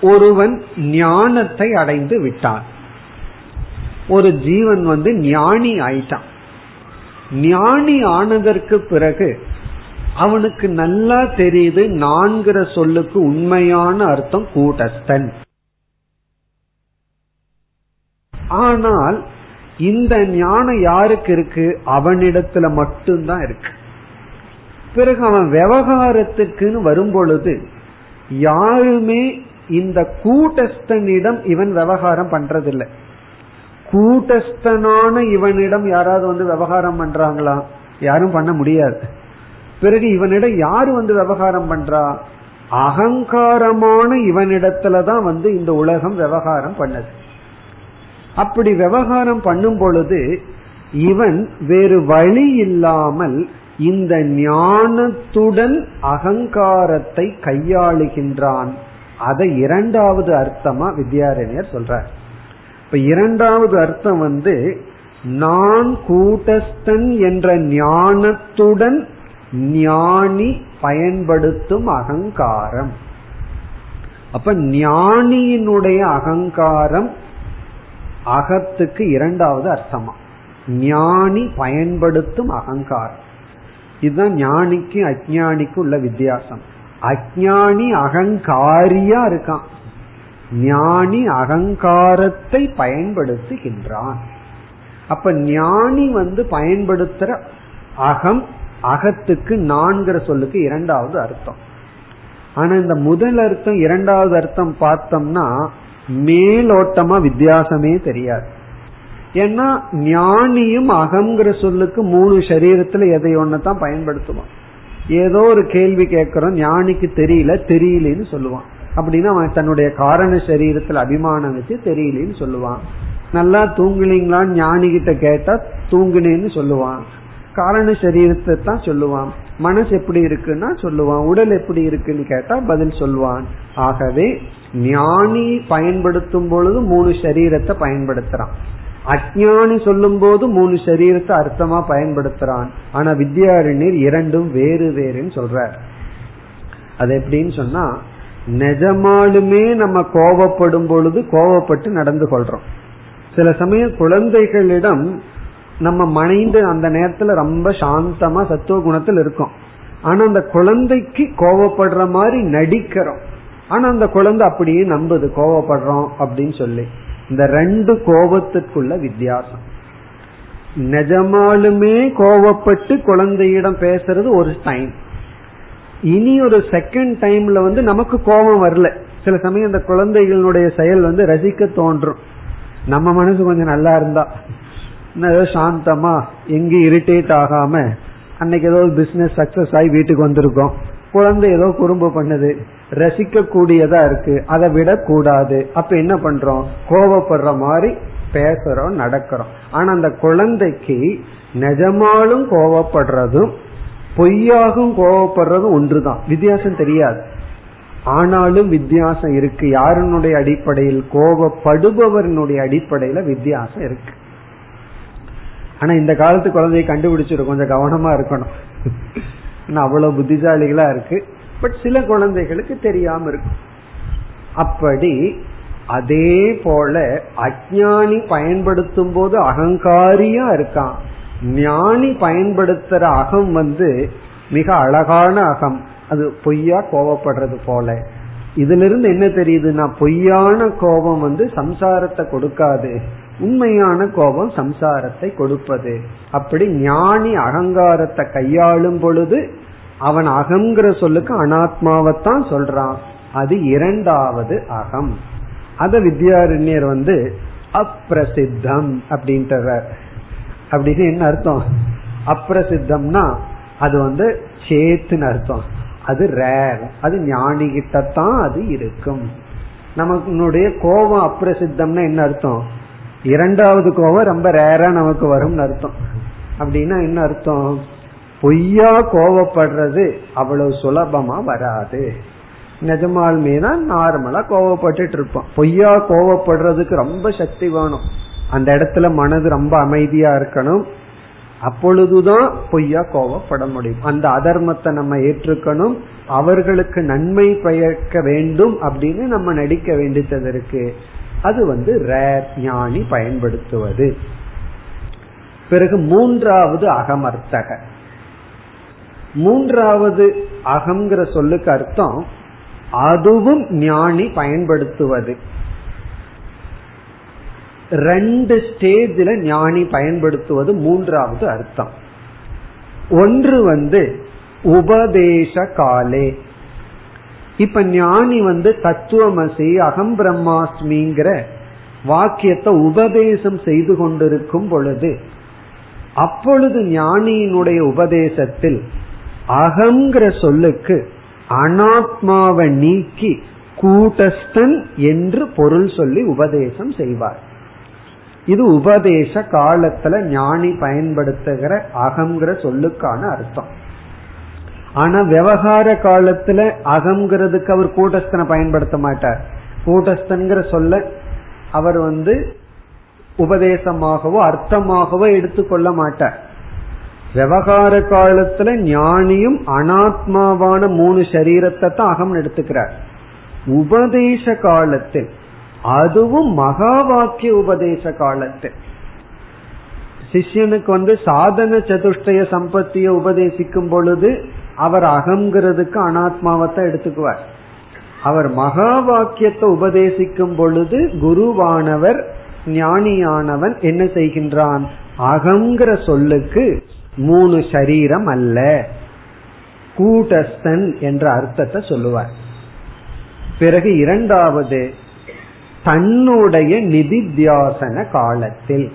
ஒருவன் ஞானத்தை அடைந்து விட்டான். ஒரு ஜீவன் வந்து ஞானி ஆயிட்டான். ஞானி ஆனதற்கு பிறகு அவனுக்கு நல்லா தெரியுது நான்கிற சொல்லுக்கு உண்மையான அர்த்தம் கூட்டஸ்தன் ஆனால் இந்த ஞானம் யாருக்கு இருக்கு? அவனிடத்துல மட்டும்தான் இருக்கு. பிறகு அவன் விவகாரத்துக்குன்னு வரும்பொழுது யாருமே இந்த கூட்டஸ்தனிடம் இவன் விவகாரம் பண்றதில்லை. கூட்டஸ்தனான இவனிடம் யாராவது வந்து விவகாரம் பண்றாங்களா? யாரும் பண்ண முடியாது. பிறகு இவனிடம் யாரு வந்து விவகாரம் பண்றா? அகங்காரமான இவனிடத்துலதான் வந்து இந்த உலகம் விவகாரம் பண்ணது. அப்படி விவகாரம் பண்ணும் பொழுது இவன் வேறு வழி இல்லாமல் இந்த ஞானத்துடன் அகங்காரத்தை கையாளுகின்றான். அதை இரண்டாவது அர்த்தமா வித்யாரண்யர் சொல்றார். இப்ப இரண்டாவது அர்த்தம் வந்து நான் கூட்டஸ்தன் என்ற ஞானத்துடன் ஞானி பயன்படுத்தும் அகங்காரம். அப்ப ஞானியினுடைய அகங்காரம் அகத்துக்கு இரண்டாவது அர்த்தமா. ஞானி பயன்படுத்தும் அகங்காரம். இதுதான் ஞானிக்கு அஜானிக்கு உள்ள வித்தியாசம். அஜானி அகங்காரியா இருக்கான். ஞானி அகங்காரத்தை பயன்படுத்துகின்றான். அப்ப ஞானி வந்து பயன்படுத்துற அகம் அகத்துக்கு நான்கிற சொல்லுக்கு இரண்டாவது அர்த்தம். ஆனா இந்த முதல் அர்த்தம் இரண்டாவது அர்த்தம் பார்த்தோம்னா மேலோட்டமா வித்தியாசமே தெரியாது. ஏன்னா ஞானியும் அகங்கிற சொல்லுக்கு மூணு சரீரத்துல எதை ஒன்னு தான் பயன்படுத்துவான். ஏதோ ஒரு கேள்வி கேட்கிறோம் ஞானிக்கு தெரியல தெரியலன்னு சொல்லுவான். அப்படின்னா அவன் தன்னுடைய காரண சரீரத்துல அபிமானம் வச்சு தெரியலன்னு சொல்லுவான். நல்லா தூங்குனீங்களான்னு ஞானி கிட்ட கேட்டா தூங்குனேன்னு சொல்லுவான். காரண சரீரத்தை தான் சொல்லுவான். மனசு எப்படி இருக்குன்னா சொல்லுவான். உடல் எப்படி இருக்குன்னு கேட்டா பதில் சொல்லுவான். ஆகவே ஞானி பயன்படுத்தும் பொழுது மூணு சரீரத்தை பயன்படுத்துறான். அஜானி சொல்லும் போது மூணு சரீரத்தை அர்த்தமா பயன்படுத்துறான். ஆனா வித்யாரண்யர் இரண்டும் வேறு வேறுன்னு சொல்றார். அது எப்படின்னு சொன்னா நிஜமாலுமே நம்ம கோவப்படும் பொழுது கோவப்பட்டு நடந்து கொள்றோம். சில சமயம் குழந்தைகளிடம் நம்ம மனைந்து அந்த நேரத்துல ரொம்ப சாந்தமா சத்துவ குணத்தில் இருக்கும். ஆனா அந்த குழந்தைக்கு கோவப்படுற மாதிரி நடிக்கிறோம். ஆனா அந்த குழந்தை அப்படியே நம்புது கோவப்படுறோம் அப்படின்னு சொல்லி. இந்த ரெண்டு கோபத்திற்குள்ள வித்தியாசம். நிஜமாலுமே கோவப்பட்டு குழந்தையிடம் பேசுறது ஒரு டைம் இனி ஒரு செகண்ட் டைம்ல வந்து நமக்கு கோபம் வரல. சில சமயம் அந்த குழந்தைகளுடைய செயல் வந்து ரசிக்க தோன்றும். நம்ம மனசு கொஞ்சம் நல்லா இருந்தா. ஏதோ சாந்தமா எங்கேயும் இரிட்டேட் ஆகாம அன்னைக்கு ஏதோ பிசினஸ் சக்சஸ் ஆகி வீட்டுக்கு வந்திருக்கோம். குழந்தை ஏதோ குறும்பு பண்ணுது. ரசிக்க கூடியதா இருக்கு அதை விடக்கூடாது. அப்ப என்ன பண்றோம்? கோவப்படுற மாதிரி பேசுறோம் நடக்கிறோம். ஆனா அந்த குழந்தைக்கு நிஜமாலும் கோவப்படுறதும் பொய்யாகும் கோவப்படுறதும் ஒன்றுதான். வித்தியாசம் தெரியாது. ஆனாலும் வித்தியாசம் இருக்கு. யாருனுடைய அடிப்படையில் கோவப்படுபவரினுடைய அடிப்படையில வித்தியாசம் இருக்கு. ஆனா இந்த காலத்து குழந்தையை கண்டுபிடிச்சிடும் கொஞ்சம் கவனமா இருக்கணும். அவ்வளவு புத்திசாலிகளா இருக்கு. பட் சில குழந்தைகளுக்கு தெரியாம இருக்கும். அப்படி அதே போல அஜானி பயன்படுத்தும் போது அகங்காரியா இருக்கான். ஞானி பயன்படுத்துற அகம் வந்து மிக அழகான அகம். அது பொய்யா கோவப்படுறது போல. இதுல இருந்து என்ன தெரியுதுன்னா பொய்யான கோபம் வந்து சம்சாரத்தை கொடுக்காது. உண்மையான கோபம் சம்சாரத்தை கொடுப்பது. அப்படி ஞானி அகங்காரத்தை கையாளும் பொழுது அவன் அகம்ங்கிற சொல்லுக்கு அனாத்மாவைத்தான் சொல்றான். அது இரண்டாவது அகம். அத வித்யாரண்யர் வந்து அப்பிரசித்தம் அப்படின்றவர் அப்படின்னு என்ன அர்த்தம்? அப்பிரசித்தம்னா அது வந்து சேத்துன்னு அர்த்தம். அது ரேர் அது ஞானிகிட்டத்தான் அது இருக்கும். நமக்கு கோபம் அப்பிரசித்தம்னா என்ன அர்த்தம்? இரண்டாவது கோபம் ரொம்ப ரேரா நமக்கு வரும்னு அர்த்தம். அப்படின்னா என்ன அர்த்தம்? பொய்யா கோவப்படுறது அவ்வளவு சுலபமா வராது. நிஜமாலுமேனா மீதான் நார்மலா கோவப்பட்டு இருப்போம் பொய்யா கோவப்படுறதுக்கு ரொம்ப சக்தி வேணும். அந்த இடத்துல மனது ரொம்ப அமைதியா இருக்கணும். அப்பொழுதுதான் பொய்யா கோவப்பட முடியும். அந்த அதர்மத்தை நம்ம ஏற்றுக்கணும். அவர்களுக்கு நன்மை பயக்க வேண்டும் அப்படின்னு நம்ம நடிக்க வேண்டியது இருக்கு. அது வந்து ரேர் ஞானி பயன்படுத்துவது. பிறகு மூன்றாவது அகமர்த்தக மூன்றாவது அகங்கிற சொல்லுக்கு அர்த்தம் அதுவும் ஞானி பயன்படுத்துவது. ரெண்டு ஸ்டேஜில் ஞானி பயன்படுத்துவது மூன்றாவது அர்த்தம். ஒன்று வந்து உபதேச காலே. இப்ப ஞானி வந்து தத்துவமசி அகம் பிரம்மாஸ்மிங்கிற வாக்கியத்தை உபதேசம் செய்து கொண்டிருக்கும் பொழுது அப்பொழுது ஞானியினுடைய உபதேசத்தில் அகங்கிற சொல்லுக்கு அனாத்மாவை நீக்கி கூட்டஸ்தன் என்று பொருள் சொல்லி உபதேசம் செய்வார். இது உபதேச காலத்துல ஞானி பயன்படுத்துகிற அகங்கிற சொல்லுக்கான அர்த்தம். ஆனா விவகார காலத்துல அகங்கிறதுக்கு அவர் கூட்டஸ்தனை பயன்படுத்த மாட்டார். கூட்டஸ்தன்கிற சொல்ல அவர் வந்து உபதேசமாகவோ அர்த்தமாகவோ எடுத்துக்கொள்ள மாட்டார். விவகார காலத்துல ஞானியும் அனாத்மாவான மூணு சரீரத்தை தான் அகம் எடுத்துக்கிறார். உபதேச காலத்தில் அதுவும் மகா வாக்கிய உபதேச காலத்தில். சிஷ்யனுக்கு வந்து சாதன சதுஷ்டய சம்பத்திய உபதேசிக்கும் பொழுது அவர் அகங்கிறதுக்கு அனாத்மாவத்தை எடுத்துக்குவார். அவர் மகா வாக்கியத்தை உபதேசிக்கும் பொழுது குருவானவர் ஞானியானவன் என்ன செய்கின்றான்? அகங்கிற சொல்லுக்கு மூணு சரீரம் அல்ல. கூட்டஸ்தன் என்ற அர்த்தத்தை சொல்லுவார். பிறகு இரண்டாவது தன்னுடைய நிதித்தியாசன காலத்தில்.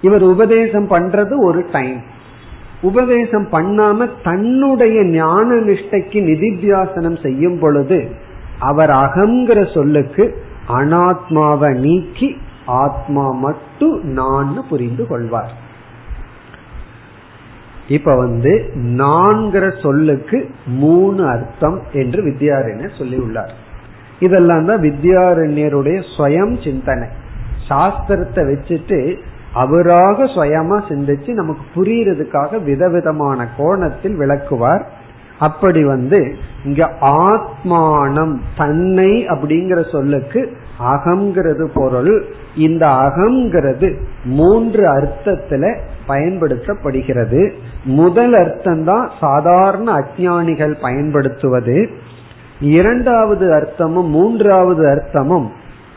இவர் உபதேசம் பண்றது ஒரு டைம் உபதேசம் பண்ணாம தன்னுடைய ஞான நிஷ்டைக்கு நிதித்தியாசனம் செய்யும் பொழுது அவர் அகங்கிற சொல்லுக்கு அனாத்மாவை நீக்கி ஆத்மா மட்டும் நான் புரிந்து கொள்வார். இப்ப வந்து நான்கிற சொல்லுக்கு மூணு அர்த்தம் என்று வித்யாரண்யர் சொல்லி உள்ளார் இதெல்லாம் தான் வித்யாரண்யருடைய சுயம் சிந்தனை. சாஸ்திரத்தை வச்சுட்டு அவராக சுயமா சிந்திச்சு நமக்கு புரியறதுக்காக விதவிதமான கோணத்தில் விளக்குவார். அப்படி வந்து இங்க ஆத்மானம் தன்னை அப்படிங்கிற சொல்லுக்கு அகங்கிறது பொருள். இந்த அகங்கிறது மூன்று அர்த்தத்துல பயன்படுத்தப்படுகிறது. முதல் அர்த்தம் தான் சாதாரண அஜானிகள் பயன்படுத்துவது. இரண்டாவது அர்த்தமும் மூன்றாவது அர்த்தமும்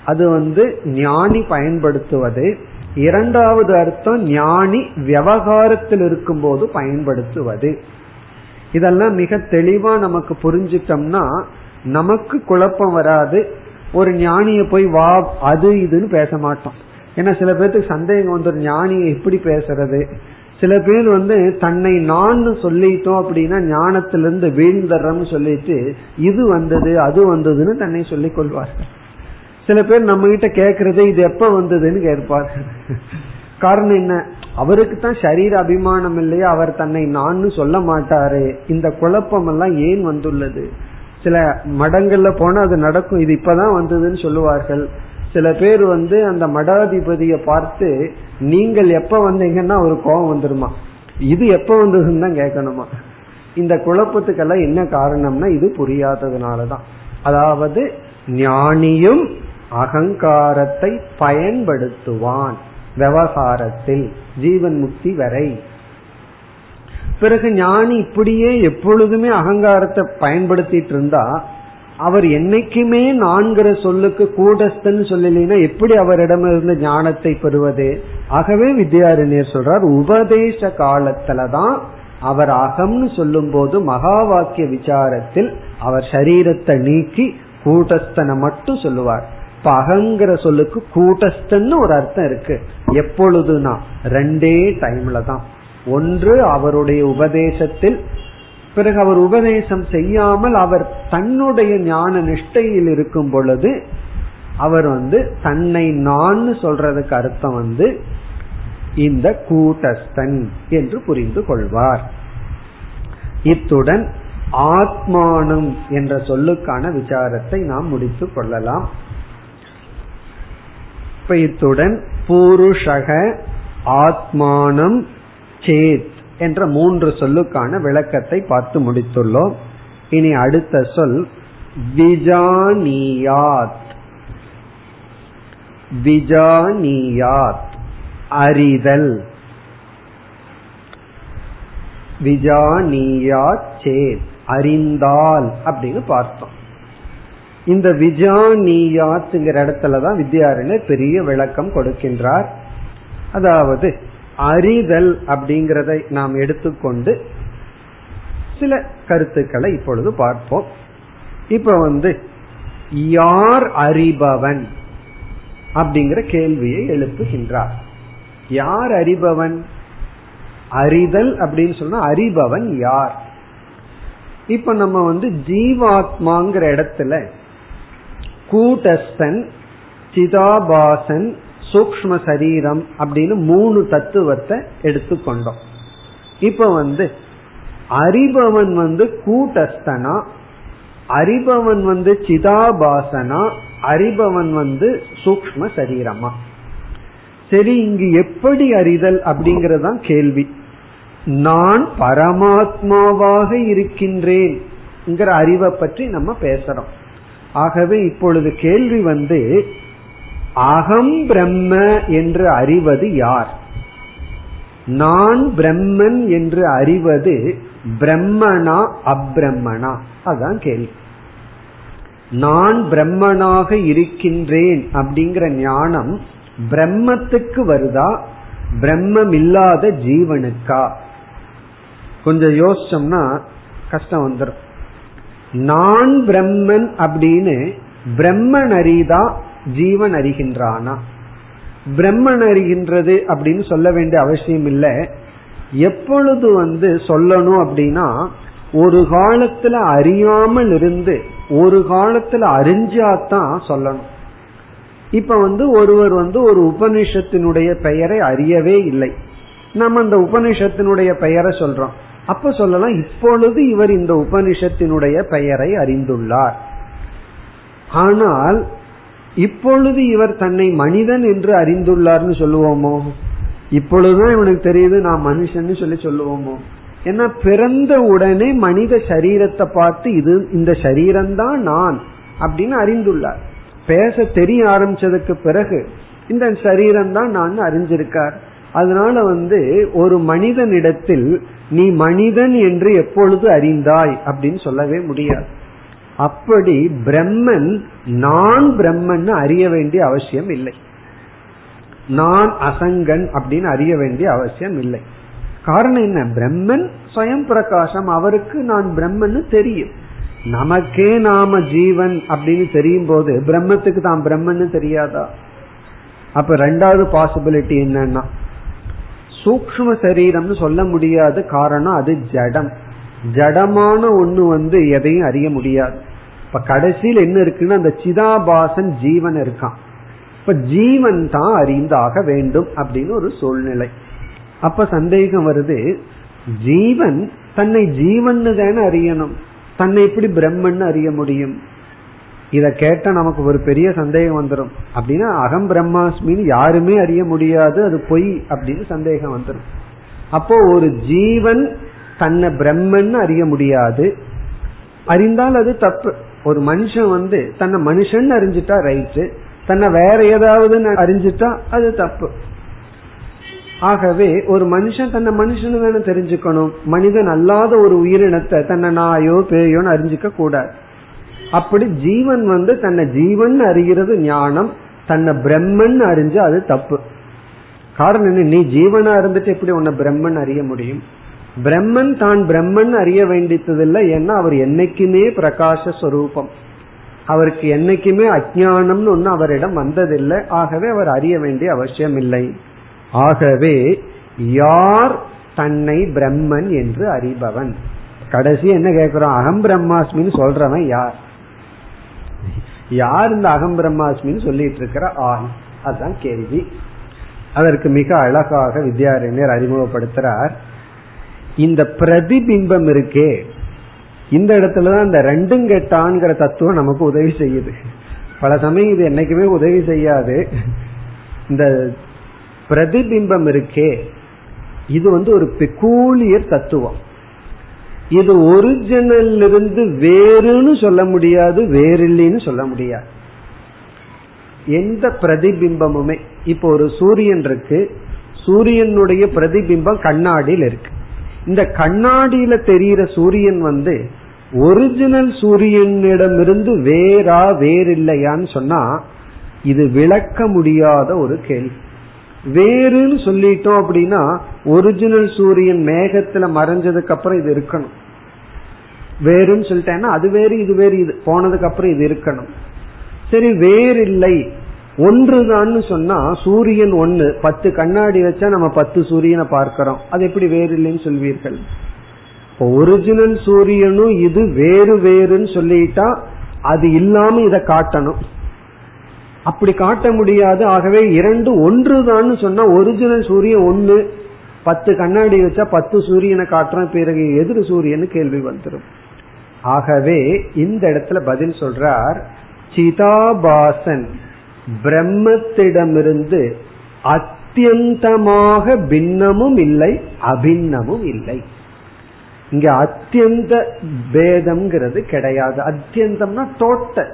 அது வந்து ஞானி பயன்படுத்துவது. இரண்டாவது அர்த்தம் ஞானி விவகாரத்தில் இருக்கும்போது பயன்படுத்துவது. இதெல்லாம் மிக தெளிவா நமக்கு புரிஞ்சிட்டோம்னா நமக்கு குழப்பம் வராது. ஒரு ஞானிய போய் வா அது இதுன்னு பேச மாட்டோம். ஏன்னா சில பேர்த்துக்கு சந்தேகம் வந்து ஒரு ஞானியை எப்படி பேசுறது? சில பேர் வந்து தன்னை நான் சொல்லிட்டோம் அப்படின்னா ஞானத்திலிருந்து வீழ்ந்தர்றோம்னு சொல்லிட்டு இது வந்தது அது வந்ததுன்னு தன்னை சொல்லிக் கொள்வார்கள். சில பேர் நம்ம கிட்ட கேக்குறது இது எப்ப வந்ததுன்னு கேட்பார்கள். காரணம் என்ன? அவருக்கு தான் சரீர அபிமானம் இல்லையா? அவர் தன்னை நான் சொல்ல மாட்டாரு. இந்த குழப்பம் எல்லாம் ஏன் வந்துள்ளது? சில மடங்கள்ல போனா அது நடக்கும். இது இப்பதான் வந்ததுன்னு சொல்லுவார்கள். சில பேர் வந்து அந்த மடாதிபதிய பார்த்து நீங்கள் எப்ப வந்தீங்கன்னா ஒரு கோபம் வந்துருமா? இது எப்ப வந்ததுன்னு தான் கேட்கணுமா? இந்த குழப்பத்துக்கெல்லாம் என்ன காரணம்னா இது புரியாததுனாலதான். அதாவது ஞானியும் அகங்காரத்தை பயன்படுத்துவான். விவகாரத்தில் ஜீவன் முக்தி வரை. பிறகு ஞானி இப்படியே எப்பொழுதுமே அகங்காரத்தை பயன்படுத்திட்டு இருந்தா அவர் என்னைக்குமே நான்கிற சொல்லுக்கு கூடஸ்தன் சொல்லலைன்னா எப்படி அவரிடமிருந்து ஞானத்தை பெறுவது? ஆகவே வித்யாரண்யர் சொல்றார் உபதேச காலத்துலதான் அவர் அகம்னு சொல்லும் போது மகா வாக்கிய விசாரத்தில் அவர் சரீரத்தை நீக்கி கூட்டஸ்தனை மட்டும் சொல்லுவார். இப்ப அகங்கிற சொல்லுக்கு கூட்டஸ்தன்னு ஒரு அர்த்தம் இருக்கு. எப்பொழுதுனா? ரெண்டே டைம்ல தான். ஒன்று அவருடைய உபதேசத்தில் பிறகு அவர் உபதேசம் செய்யாமல் அவர் தன்னுடைய ஞான நிஷ்டையில் இருக்கும் பொழுது அவர் வந்து தன்னை நான் சொல்றதுக்கு அர்த்தம் வந்து இந்த கூட்டஸ்தன் என்று புரிந்து கொள்வார். இத்துடன் ஆத்மானம் என்ற சொல்லுக்கான விசாரத்தை நாம் முடித்துக் கொள்ளலாம். இத்துடன் பூருஷக ஆத்மானம் சேத் என்ற மூன்று சொல்லுக்கான விளக்கத்தை பார்த்து முடித்துள்ளோம். இனி அடுத்த சொல் விஜானியாத். விஜானியாத் அறிதல். விஜானியாத் சேத் அறிந்தால் அப்படின்னு பார்த்தோம். இந்த விஜானியாத்துங்கிற இடத்துலதான் வித்யாரண்யர் பெரிய விளக்கம் கொடுக்கின்றார். அதாவது அறிதல் அப்படிங்கறதை நாம் எடுத்துக்கொண்டு சில கருத்துக்களை இப்பொழுது பார்ப்போம். இப்ப வந்து யார் அறிபவன் அப்படிங்கிற கேள்வியை எழுப்புகின்றார். யார் அறிபவன்? அறிதல் அப்படின்னு சொன்னா அறிபவன் யார்? இப்ப நம்ம வந்து ஜீவாத்மாங்கிற இடத்துல கூட்டஸ்தன் சிதாபாசன் சூக்ம சரீரம் அப்படின்னு மூணு தத்துவத்தை எடுத்துக்கொண்டோம். இப்ப வந்து அறிபவன் வந்து கூட்டஸ்தனா அறிபவன் வந்து சிதாபாசனா அறிபவன் வந்து சூக்ம சரீரமா? சரி இங்கு எப்படி அறிதல் அப்படிங்கறதான் கேள்வி. நான் பரமாத்மாவாக இருக்கின்றேன் அறிவை பற்றி நம்ம பேசுறோம். ஆகவே இப்பொழுது கேள்வி வந்து அகம் பிரம்ம என்று அறிவது யார்? நான் பிரம்மன் என்று அறிவது பிரம்மனா அப்ரம்மனா? அதான் கேள்வி. நான் பிரம்மனாக இருக்கின்றேன் அப்படிங்கிற ஞானம் பிரம்மத்துக்கு வருதா? பிரம்மம் இல்லாத ஜீவனுக்கா? கொஞ்சம் யோசிச்சோம்னா கஷ்டம் வந்துடும் நான் பிரம்மன் அப்படின்னு பிரம்மன் அறிதா ஜீவன் அறிகின்றானா? பிரம்மன் அறிகின்றது அப்படின்னு சொல்ல வேண்டிய அவசியம் இல்லை. எப்பொழுது வந்து சொல்லணும் அப்படின்னா ஒரு காலத்துல அறியாமல் இருந்து ஒரு காலத்துல அறிஞ்சாதான் சொல்லணும். இப்ப வந்து ஒருவர் வந்து ஒரு உபனிஷத்தினுடைய பெயரை அறியவே இல்லை. நம்ம அந்த உபனிஷத்தினுடைய பெயரை சொல்றோம். அப்ப சொல்லலாம் இப்பொழுது இவர் இந்த உபனிஷத்தினுடைய பெயரை அறிந்துள்ளார். ஆனால் இப்பொழுது இவர் தன்னை மனிதன் என்று அறிந்துள்ளார்னு சொல்லுவோமோ? இப்பொழுதுதான் இவனுக்கு தெரியுது நான் மனுஷன் சொல்லி சொல்லுவோமோ? ஏன்னா பிறந்த உடனே மனித சரீரத்தை பார்த்து இது இந்த சரீரம்தான் நான் அப்படின்னு அறிந்துள்ளார். பேச தெரிய ஆரம்பிச்சதுக்கு பிறகு இந்த சரீரம் தான் நான் அறிஞ்சிருக்கார். அதனால வந்து ஒரு மனிதனிடத்தில் நீ மனிதன் என்று எப்பொழுது அறிந்தாய் அப்படின்னு சொல்லவே முடியாது. அப்படி பிரம்மன் நான் பிரம்மன் அறிய வேண்டிய அவசியம் இல்லை. நான் அசங்கன் அப்படின்னு அறிய வேண்டிய அவசியம் இல்லை. காரணம் என்ன? பிரம்மன் சுயம் பிரகாசம். அவருக்கு நான் பிரம்மன் தெரியும். நமக்கே நாம ஜீவன் அப்படின்னு தெரியும் போது பிரம்மத்துக்கு தான் பிரம்மன்னு தெரியாதா? அப்ப ரெண்டாவது பாசிபிலிட்டி என்னன்னா சூக்ம சரீரம்னு சொல்ல முடியாது காரணம் அது ஜடம். ஜடமான ஒண்ணு வந்து எதையும் அறிய முடியாது. இப்ப கடைசியில் என்ன இருக்குன்னா அந்த சிதாபாசன் ஜீவன் இருக்கான். இப்ப ஜீவன் தான் அறிந்தாக வேண்டும் அப்படின்னு ஒரு சூழ்நிலை. அப்ப சந்தேகம் வருது ஜீவன் தன்னை ஜீவன் தானே அறியணும். தன்னை எப்படி பிரம்மன் அறிய முடியும்? இத கேட்ட நமக்கு ஒரு பெரிய சந்தேகம் வந்துடும் அப்படின்னா அகம் பிரம்மாஸ்மின்னு யாருமே அறிய முடியாது அது பொய் அப்படின்னு சந்தேகம் வந்துடும் அப்போ ஒரு ஜீவன் தன்னை பிரம்மன் அறிய முடியாது. அறிந்தால் அது தப்பு. ஒரு மனுஷன் வந்து தன்னை மனுஷன் அறிஞ்சிட்டா ரைட்டு தன்னை வேற ஏதாவது அறிஞ்சிட்டா அது தப்பு. ஆகவே ஒரு மனுஷன் தன்னை மனுஷன் தானே தெரிஞ்சுக்கணும். மனிதன் அல்லாத ஒரு உயிரினத்தை தன்னை நாயோ பேயோன்னு அறிஞ்சிக்க கூடாது. அப்படி ஜீவன் வந்து தன்னை ஜீவன் அறிகிறது ஞானம் தன்னை பிரம்மன் அறிஞ்சு அது தப்பு. காரணம் என்ன? நீ ஜீவனா இருந்துட்டு எப்படி உன்னை பிரம்மன் அறிய முடியும்? பிரம்மன் தான் பிரம்மன் அறிய வேண்டியதில்லை ஏன்னா அவர் என்னைக்குமே பிரகாசஸ்வரூபம் அவருக்கு என்னைக்குமே அஜானம்னு ஒன்னு அவரிடம் வந்ததில்லை. ஆகவே அவர் அறிய வேண்டிய அவசியம் இல்லை ஆகவே யார் தன்னை பிரம்மன் என்று அறிபவன்? கடைசி என்ன கேட்கிறோம்? அகம் பிரம்மாஸ்மின்னு சொல்றவன் யார்? யார் இந்த அகம் பிரம்மாஸ்மின்னு சொல்லிட்டு இருக்கிற ஆண் அதுதான் கேள்வி. அதற்கு மிக அழகாக வித்யாரண்யர் அறிமுகப்படுத்துறார். இந்த பிரதிபிம்பம் இருக்கே. இந்த இடத்துலதான் இந்த ரெண்டும் கெட்டான்ங்கிற தத்துவம் நமக்கு உதவி செய்யுது. பல சமயம் இது என்னைக்குமே உதவி செய்யாது. இந்த பிரதிபிம்பம் இருக்கே. இது வந்து ஒரு பெக்கூலியர் தத்துவம். இது ஒரிஜினல் இருந்து வேறுன்னு சொல்ல முடியாது வேறில்லைன்னு சொல்ல முடியாது. எந்த பிரதிபிம்பமுமே. இப்போ ஒரு சூரியன் இருக்கு. சூரியனுடைய பிரதிபிம்பம் கண்ணாடியில் இருக்கு. இந்த கண்ணாடியில தெரிகிற சூரியன் வந்து ஒரிஜினல் சூரியனிடமிருந்து வேறா வேறில்லையான்னு சொன்னா இது விளக்க முடியாத ஒரு கேள்வி. வேறுன்னு சொல்லிட்டோம் அப்படின்னா ஒரிஜினல் சூரியன் மேகத்துல மறைஞ்சதுக்கு அப்புறம் இது இருக்கணும். வேறுன்னு சொல்லிட்டேன்னா அது வேறு இது வேறு இது போனதுக்கு அப்புறம் இது இருக்கணும். சரி வேறு இல்லை ஒன்றுதான்னு சொன்னா சூரியன் ஒன்னு பத்து கண்ணாடி வச்சா நம்ம பத்து சூரியனை பார்க்கிறோம். அது எப்படி வேறு இல்லைன்னு சொல்வீர்கள்? இப்போ ஒரிஜினல் சூரியனும் இது வேறு வேறுன்னு சொல்லிட்டா அது இல்லாம இதை காட்டணும். அப்படி காட்ட முடியாது. ஆகவே இரண்டு ஒன்றுதான் சொன்னா ஒரிஜினல் சூரியன் ஒன்னு பத்து கண்ணாடி வச்சா பத்து சூரியனை காட்டுறோம். பிறகு எதிர் சூரியன் கேள்வி வந்துடும் ஆகவே இந்த இடத்துல பதில் சொல்றார் சிதாபாசன். பிரம்மத்திடமிருந்து அத்தியந்தமாக பின்னமும் இல்லை அபின்னமும் இல்லை. இங்க அத்தியந்த பேதம்ங்கிறது கிடையாது. அத்தியந்தம்னா டோட்டல்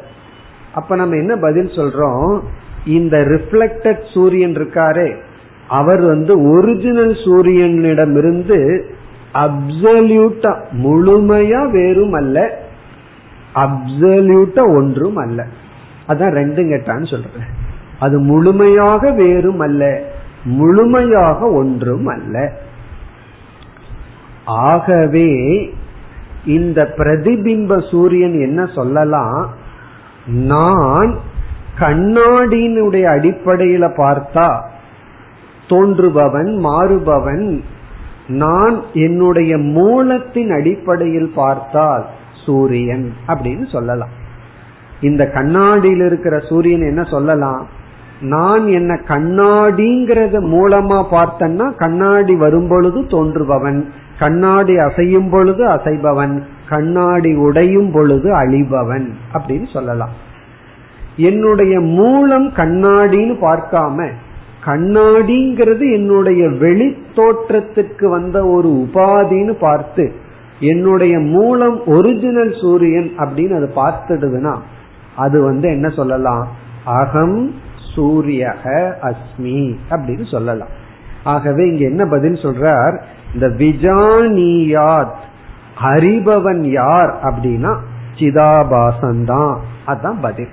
அப்ப நம்ம என்ன பதில் சொல்றோம்? இந்த ரிஃப்ளெக்டட் சூரியன் இருக்காரே அவர் வந்து ஒரிஜினல் சூரியனிடமிருந்து அப்சல்யூட்டா முழுமையா வேறும் அல்ல அப்சல்யூட்டா ஒன்றும் அல்ல. அதான் ரெண்டும் கெட்டான்னு சொல்றேன். அது முழுமையாக வேறும் அல்ல முழுமையாக ஒன்றும் அல்ல. ஆகவே இந்த பிரதிபிம்ப சூரியன் என்ன சொல்லலாம்? நான் கண்ணாடியினுடைய அடிப்படையில பார்த்தா தோன்றுபவன் மாறுபவன் நான் என்னுடைய மூலத்தின் அடிப்படையில் பார்த்தால் சூரியன் அப்படின்னு சொல்லலாம். இந்த கண்ணாடியில் இருக்கிற சூரியன் என்ன சொல்லலாம்? நான் என்ன கண்ணாடிங்கிறத மூலமா பார்த்தன்னா கண்ணாடி வரும் பொழுது தோன்றுபவன். கண்ணாடி அசையும் பொழுது அசைபவன். கண்ணாடி உடையும் பொழுது அழிபவன் அப்படின்னு சொல்லலாம். என்னுடைய மூலம் கண்ணாடின்னு பார்க்காம கண்ணாடிங்கிறது என்னுடைய வெளி தோற்றத்துக்கு வந்த ஒரு உபாதின்னு பார்த்து என்னுடைய மூலம் ஒரிஜினல் சூரியன் அப்படின்னு அது பார்த்துடுதுன்னா அது வந்து என்ன சொல்லலாம்? அகம் சூரியக அஸ்மி அப்படின்னு சொல்லலாம். ஆகவே இங்க என்ன பதில் சொல்றார்? இந்த விஜானியாத் அறிபவன் யார் அப்படின்னா சிதாபாசன் தான் அதான் பதில்.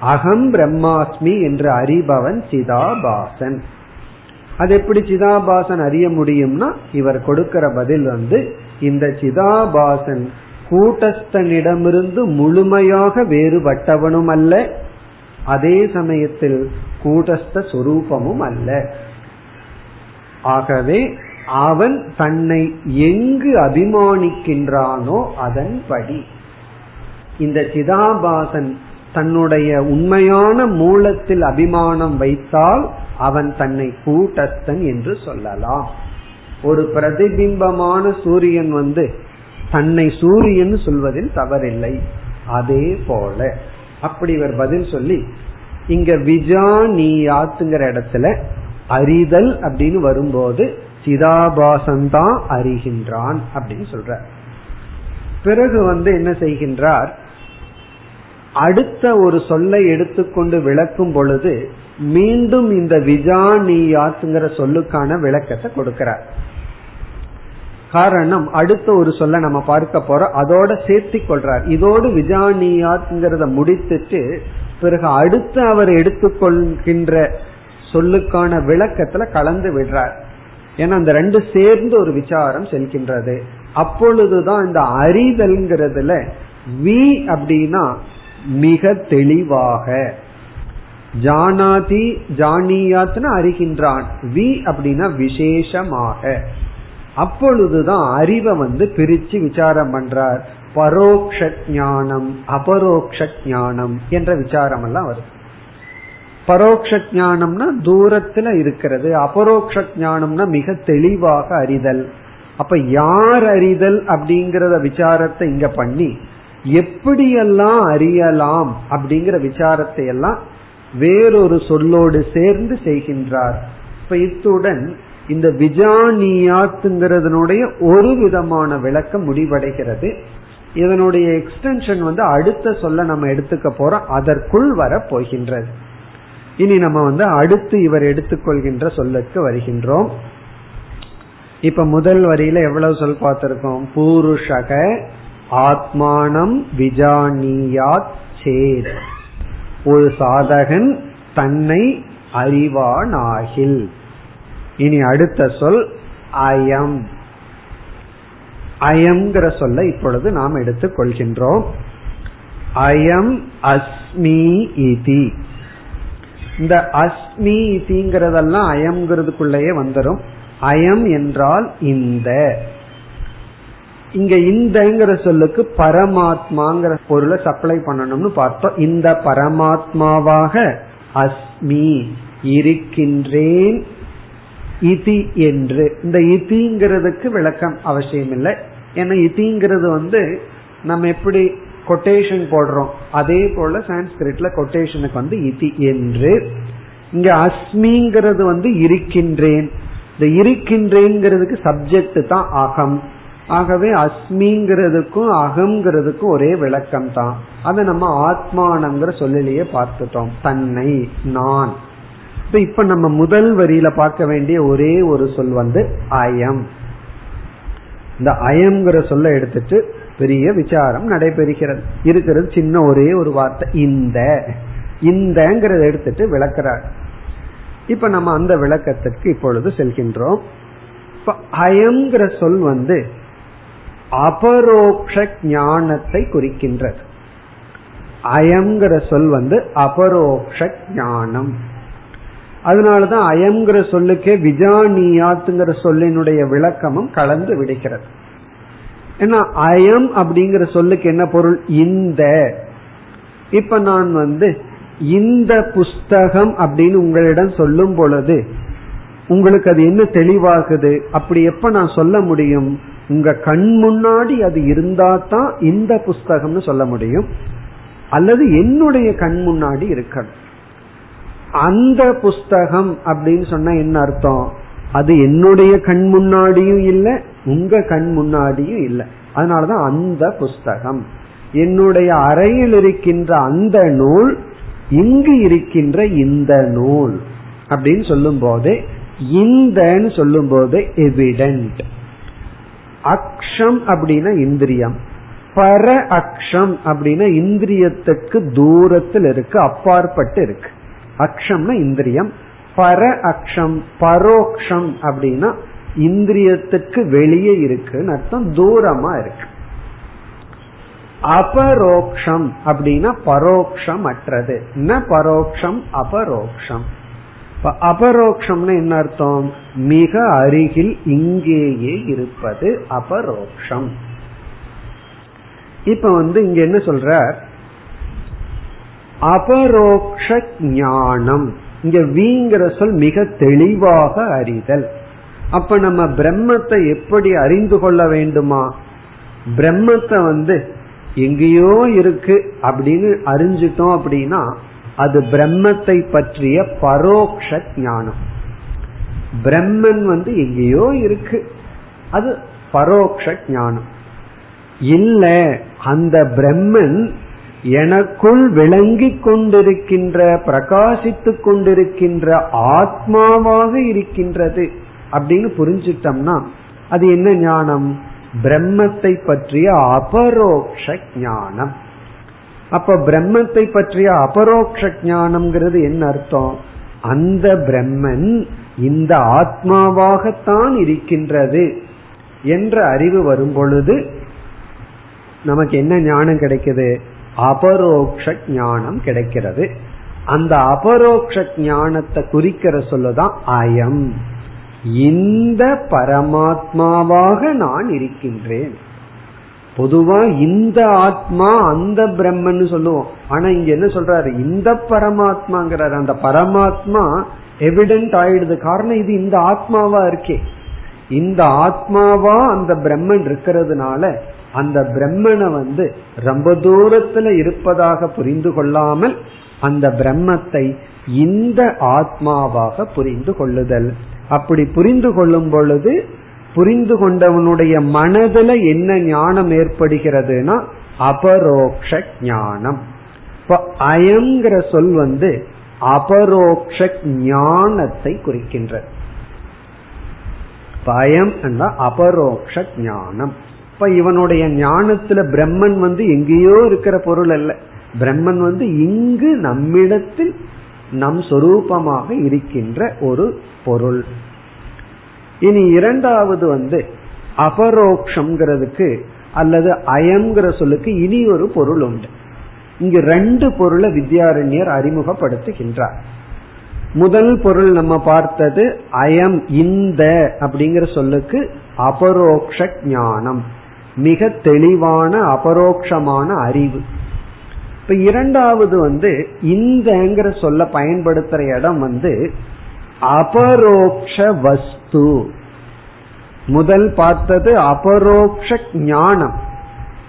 அகம் பிரம்மாஸ்மி என்று அறிபவன் சிதாபாசன். அது எப்படி சிதாபாசன் அறிய முடியும்னா இவர் கொடுக்கிற பதில் வந்து இந்த சிதாபாசன் கூட்டஸ்தனிடமிருந்து முழுமையாக வேறுபட்டவனும் அல்ல. அதே சமயத்தில் கூட்டஸ்த சொரூபமும் அல்ல. ஆகவே அவன் தன்னை எங்கு அபிமானிக்கின்றானோ அதன்படி. இந்த சிதாபாசன் தன்னுடைய உண்மையான மூலத்தில் அபிமானம் வைத்தால் அவன் தன்னை கூட்டஸ்தன் என்று சொல்லலாம். ஒரு பிரதிபிம்பமான சூரியன் வந்து தன்னை சூரியன் சொல்வதில் தவறில்லை. அதே போல. அப்படி இவர் பதில் சொல்லி இங்க விஜானியாத்துங்கிற இடத்துல அறிதல் அப்படின்னு வரும்போது சிதாபாசந்தான் அறிகின்றான் அப்படின்னு சொல்ற பிறகு வந்து என்ன செய்கின்றார்? அடுத்த ஒரு சொல்லை எடுத்துக்கொண்டு விளக்கும் பொழுது மீண்டும் இந்த விஜானியாத்துங்கிற சொல்லுக்கான விளக்கத்தை கொடுக்கிறார். காரணம் அடுத்த ஒரு சொல்ல நம்ம பார்க்க போறோம். அதோட சேர்த்தி கொள்றார். இதோடு விஜானியாத்ங்கிறத முடித்துட்டு பிறகு அடுத்து அவர் எடுத்துக்கொள்கின்ற சொல்லுக்கான விளக்கத்துல கலந்து விடுறார். ஏன்னா அந்த ரெண்டு சேர்ந்து ஒரு விசாரம் செல்கின்றது. அப்பொழுதுதான் இந்த அறிதல்ங்கிறதுல வி அப்படின்னா மிக தெளிவாக. ஜானாதி ஜானியாத்னு அறிகின்றான். வி அப்படின்னா விசேஷமாக. அப்பொழுதுதான் அறிவை வந்து பிரிச்சு விசாரம் பண்றார். பரோக்ஷ ஞானம் அபரோக்ஷ ஞானம் என்ற விசாரம் எல்லாம் வருது. பரோக்ஷ ஞானம்னா தூரத்துல இருக்கிறது. அபரோக்ஷ ஞானம்னா மிக தெளிவாக அறிதல். அப்ப யார் அறிதல் அப்படிங்கறத விசாரத்தை இங்க பண்ணி எப்படியெல்லாம் அறியலாம் அப்படிங்கிற விசாரத்தை எல்லாம் வேறொரு சொல்லோடு சேர்ந்து செய்கின்றார். இப்ப இத்துடன் இந்த விஜானியாத்துங்கிறதனுடைய ஒரு விதமான விளக்கம் முடிவடைகிறது. இதனுடைய எக்ஸ்டென்ஷன் வந்து அடுத்த சொல்ல நம்ம எடுத்துக்க போறோம். அதற்குள் வர போகின்றது. இனி நம்ம வந்து அடுத்து இவர் எடுத்துக்கொள்கின்ற சொல்லுக்கு வருகின்றோம். இப்ப முதல் வரியில எவ்வளவு சொல் பார்த்திருக்கோம்? பூருஷக ஆத்மானம் விஜானியாத் சேத் ஒரு சாதகன் தன்னை அறிவானாகில். இனி அடுத்த சொல் அயம். அயம்ங்கிற சொல்ல இப்பொழுது நாம் எடுத்துக் கொள்கின்றோம். அயம் அஸ்மி இதி. இந்த அஸ்மி இதிங்கிறதெல்லாம் அயம்ங்கிறதுக்குள்ளேயே வந்துடும் அயம் என்றால் இந்த. இங்க இந்தங்கிற சொல்லுக்கு பரமாத்மாங்கிற பொருளை சப்ளை பண்ணணும்னு பார்த்தோம். இந்த பரமாத்மாவாக அஸ்மி இருக்கின்றேன் இதி என்று. இந்த இதிங்கிறதுக்கு விளக்கம் அவசியம் இல்லை ஏன்னா இதிங்கிறது வந்து நம்ம எப்படி கொட்டேஷன் போடுறோம்? அதே போல சான்ஸ்கிரிட்ல கொட்டேஷனுக்கு வந்து இதி என்று. இங்க அஸ்மிங்கிறது வந்து இருக்கின்றேன். இந்த இருக்கின்றேங்கிறதுக்கு சப்ஜெக்ட் தான் அகம். ஆகவே அஸ்மிங்கிறதுக்கும் அகம்ங்கிறதுக்கும் ஒரே விளக்கம் தான் அதை நம்ம ஆத்மானங்கிற சொல்லிலேயே பார்த்துட்டோம். தன்னை நான். இப்ப நம்ம முதல் வரியில பார்க்க வேண்டிய ஒரே ஒரு சொல் வந்து அயம். இந்த அயம்ங்கிற சொல்ல எடுத்துட்டு பெரிய விசாரம் நடைபெறுகிறது. இருக்கிறது சின்ன ஒரே ஒரு வார்த்தை இந்த. இந்தங்கிறத எடுத்துட்டு விளக்குறார். இப்ப நம்ம அந்த விளக்கத்திற்கு இப்பொழுது செல்கின்றோம். இப்ப அயம்ங்கிற சொல் வந்து அபரோக்ஷ ஞானத்தை குறிக்கின்றது. அயம்ங்கிற சொல் வந்து அபரோக்ஷ ஞானம். அதனாலதான் அயம்ங்கிற சொல்லுக்கே விஜானியாத்துங்கிற சொல்லினுடைய விளக்கமும் கலந்து விடுகிறது. ஏன்னா அயம் அப்படிங்கிற சொல்லுக்கு என்ன பொருள்? இந்த. இப்ப நான் வந்து இந்த புஸ்தகம் அப்படின்னு உங்களிடம் சொல்லும் பொழுது உங்களுக்கு அது என்ன தெளிவாகுது? அப்படி எப்ப நான் சொல்ல முடியும்? உங்க கண் முன்னாடி அது இருந்தா தான் இந்த புஸ்தகம்னு சொல்ல முடியும். அல்லது என்னுடைய கண் முன்னாடி இருக்கணும். அந்த புஸ்தகம் அப்படின்னு சொன்னா என்ன அர்த்தம்? அது என்னுடைய கண் முன்னாடியும் இல்லை உங்க கண் முன்னாடியும் இல்லை. அதனாலதான் அந்த புஸ்தகம். என்னுடைய அறையில் இருக்கின்ற அந்த நூல் இங்கு இருக்கின்ற இந்த நூல் அப்படின்னு சொல்லும் போது இந்தன்னு சொல்லும் போது எவிடென்ட் அக்ஷம் அப்படின்னா இந்திரியம். பர அக்ஷம் அப்படின்னா இந்திரியத்துக்கு தூரத்தில் இருக்கு அப்பாற்பட்டு இருக்கு. அக்ஷம்னா இந்திரியம். பர அக்ஷம் பரோக்ஷம் அப்படின்னா இந்திரியத்துக்கு வெளியே இருக்குன்னு அர்த்தம் தூரமா இருக்கு. அபரோக்ஷம் அப்படின்னா பரோக்ஷம் அற்றது என்ன பரோக்ஷம்? அபரோக்ஷம். அபரோக்ஷம்னு என்ன அர்த்தம்? மிக அருகில் இங்கேயே இருப்பது அபரோக்ஷம். இப்ப வந்து இங்க என்ன சொல்ற அபரோக்ஷ ஞானம் இங்க வீங்கிற சொல் மிக தெளிவாக அறிதல். அப்ப நம்ம பிரம்மத்தை எப்படி அறிந்து கொள்ள வேண்டுமா? பிரம்மத்தை வந்து எங்கேயோ இருக்கு அப்படின்னு அறிஞ்சிட்டோம் அப்படின்னா அது பிரம்மத்தை பற்றிய பரோக்ஷ ஞானம் பிரம்மன் வந்து எங்கேயோ இருக்கு. அது பரோக்ஷ ஞானம் இல்ல அந்த பிரம்மன் எனக்குள் விளங்கி கொண்டிருக்கின்ற பிரகாசித்துக் கொண்டிருக்கின்ற ஆத்மாவாக இருக்கின்றது அப்படின்னு புரிஞ்சிட்டோம்னா அது என்ன ஞானம்? பிரம்மத்தை பற்றிய அபரோக்ஷ ஞானம். அப்ப பிரம்மத்தை பற்றிய அபரோக்ஷ ஞானம்ங்கிறது என்ன அர்த்தம்? அந்த பிரம்மன் இந்த ஆத்மாவாகத்தான் இருக்கின்றது என்ற அறிவு வரும் பொழுது நமக்கு என்ன ஞானம் கிடைக்குது? அபரோக்ஷ ஞானம் கிடைக்கிறது. அந்த அபரோக்ஷ ஞானத்தை குறிக்கிற சொல்லுதான் அயம். இந்த பரமாத்மாவாக நான் இருக்கின்றேன். பொதுவா இந்த ஆத்மா அந்த பிரம்மன் சொல்லுவோம். ஆனா இங்க என்ன சொல்றாரு? இந்த பரமாத்மாங்கிறாரு. அந்த பரமாத்மா எவிடென்ட் ஆயிடுது. காரணம் இது இந்த ஆத்மாவா இருக்கே. இந்த ஆத்மாவா அந்த பிரம்மன் இருக்கிறதுனால அந்த பிரம்மனை வந்து ரொம்ப தூரத்துல இருப்பதாக புரிந்து கொள்ளாமல் அந்த பிரம்மத்தை இந்த ஆத்மாவாக புரிந்து கொள்ளுதல். அப்படி புரிந்து கொள்ளும் பொழுது புரிந்து கொண்டவனுடைய மனதுல என்ன ஞானம் ஏற்படுகிறதுனா அபரோக்ஷ ஞானம். இப்ப அயங்கிற சொல் வந்து அபரோக்ஷ ஞானத்தை குறிக்கின்றது பயம் அபரோக்ஷ ஞானம். இப்ப இவனுடைய ஞானத்துல பிரம்மன் வந்து எங்கேயோ இருக்கிற பொருள் அல்ல. பிரம்மன் வந்து இங்கு நம்மிடத்தில் நம் சொரூபமாக இருக்கின்ற ஒரு பொருள். இனி இரண்டாவது வந்து அபரோக்ஷம்ங்கிறதுக்கு அல்லது அயம்ங்கிற சொல்லுக்கு இனி ஒரு பொருள் உண்டு. இங்கு ரெண்டு பொருளை வித்யாரண்யர் அறிமுகப்படுத்துகின்றார். முதல் பொருள் நம்ம பார்த்தது அயம் இந்த அப்படிங்கிற சொல்லுக்கு அபரோக்ஷ ஞானம். மிக தெளிவான அபரோக்ஷமான அறிவு. இப்ப இரண்டாவது வந்து இந்தங்கிற சொல்ல பயன்படுத்துற இடம் வந்து அபரோக்ஷ வஸ்து. முதல் பார்த்தது அபரோக்ஷ ஞானம்.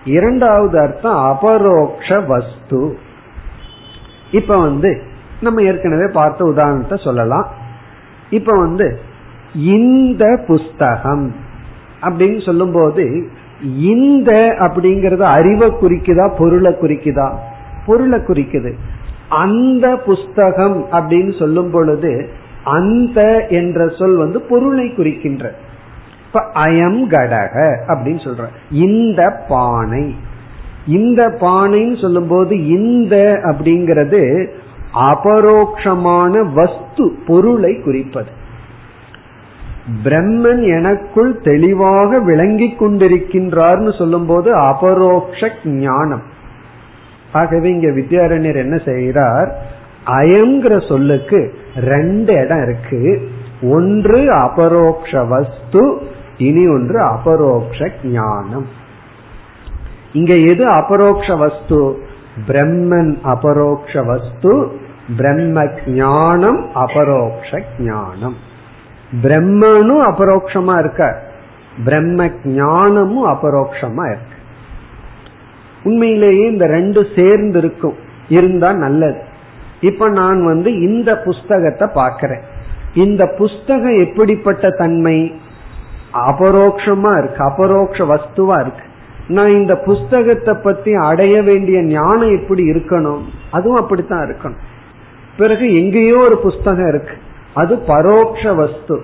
இரண்டாவது அர்த்தம் அபரோக்ஷ வஸ்து. இப்ப வந்து நம்ம ஏற்கனவே பார்த்த உதாரணத்தை சொல்லலாம். இப்ப வந்து இந்த புஸ்தகம் அப்படின்னு சொல்லும் போது இந்த அப்படிங்கறது அறிவை குறிக்குதா பொருளை குறிக்குதா? பொருளை குறிக்குது. அந்த புஸ்தகம் அப்படின்னு சொல்லும் பொழுது அந்த என்ற சொல் வந்து பொருளை குறிக்கின்ற. இப்ப அயம் கடக அப்படின்னு சொல்ற. இந்த பானை. இந்த பானைன்னு சொல்லும் போது இந்த அப்படிங்கிறது அபரோக்ஷமான வஸ்து பொருளை குறிப்பது. பிரம்மன் எனக்குள் தெளிவாக விளங்கிக் கொண்டிருக்கின்றார்னு சொல்லும் போது அபரோக்ஷ ஞானம். ஆகவே இங்க வித்யாரண்யர் என்ன செய்கிறார்? அயங்கிற சொல்லுக்கு ரெண்டு இடம் இருக்கு. ஒன்று அபரோக்ஷ வஸ்து இனி ஒன்று அபரோக்ஷ ஞானம். இங்க எது அபரோக்ஷ வஸ்து? பிரம்மன் அபரோக்ஷ வஸ்து பிரம்ம ஞானம் அபரோக்ஷ ஞானம். பிரம்மனும் அபரோக்ஷமா இருக்க பிரம்ம ஞானமும் அபரோக்ஷமா இருக்கு. உண்மையிலேயே இந்த ரெண்டும் சேர்ந்து இருக்கும் இருந்தா நல்லது. இப்ப நான் வந்து இந்த புஸ்தகத்தை பார்க்கிறேன். இந்த புஸ்தகம் எப்படிப்பட்ட தன்மை? அபரோக்ஷமா இருக்கு. அபரோக்ஷ வஸ்துவா இருக்கு. நான் இந்த புஸ்தகத்தை பத்தி அடைய வேண்டிய ஞானம் எப்படி இருக்கணும்? அதுவும் அப்படித்தான் இருக்கணும். பிறகு எங்கேயோ ஒரு புஸ்தகம் இருக்கு. அது பரோக்ஷ வஸ்து.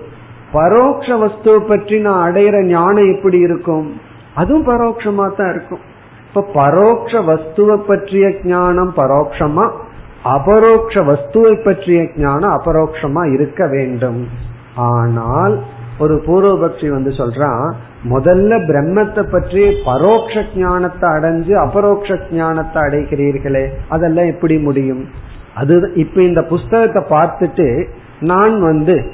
பரோக்ஷ வஸ்துவை பற்றி நான் அடையிற ஞானம் எப்படி இருக்கும்? அதுவும் பரோட்சமா தான் இருக்கும். இப்ப பரோக்ஷ வஸ்துவை பற்றிய ஞானம் பரோட்சமா அபரோக்ஷ வஸ்துவை பற்றிய ஞானம் அபரோக்ஷமா இருக்க வேண்டும். ஆனால் ஒரு பூர்வபக்ஷி வந்து சொல்றான் முதல்ல பிரம்மத்தை பற்றி பரோட்ச ஞானத்தை அடைஞ்சு அபரோக்ஷ ஞானத்தை அடைகிறீர்களே அதெல்லாம் எப்படி முடியும்? அது இப்ப இந்த புஸ்தகத்தை பார்த்துட்டு நான் வந்து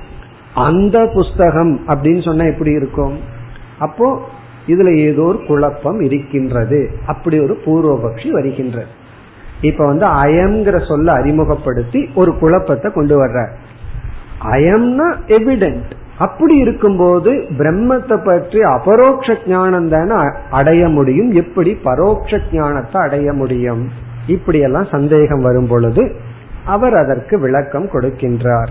அந்த புஸ்தகம் அப்படின்னு சொன்னா எப்படி இருக்கும்? அப்போ இதுல ஏதோ ஒரு குழப்பம் இருக்கின்றது. அப்படி ஒரு பூர்வபக்ஷி வருகின்றது இப்ப வந்து அயம்ங்கிற சொல்ல அறிமுகப்படுத்தி ஒரு குழப்பத்தை கொண்டு வர்ற அயம்னா எவிடென்ட் அப்படி இருக்கும்போது பிரம்மத்தை பற்றி அபரோக்ஷ ஞானம் தானே அடைய முடியும். எப்படி பரோட்ச ஞானத்தை அடைய முடியும்? இப்படியெல்லாம் சந்தேகம் வரும் பொழுது அவர் அதற்கு விளக்கம் கொடுக்கின்றார்.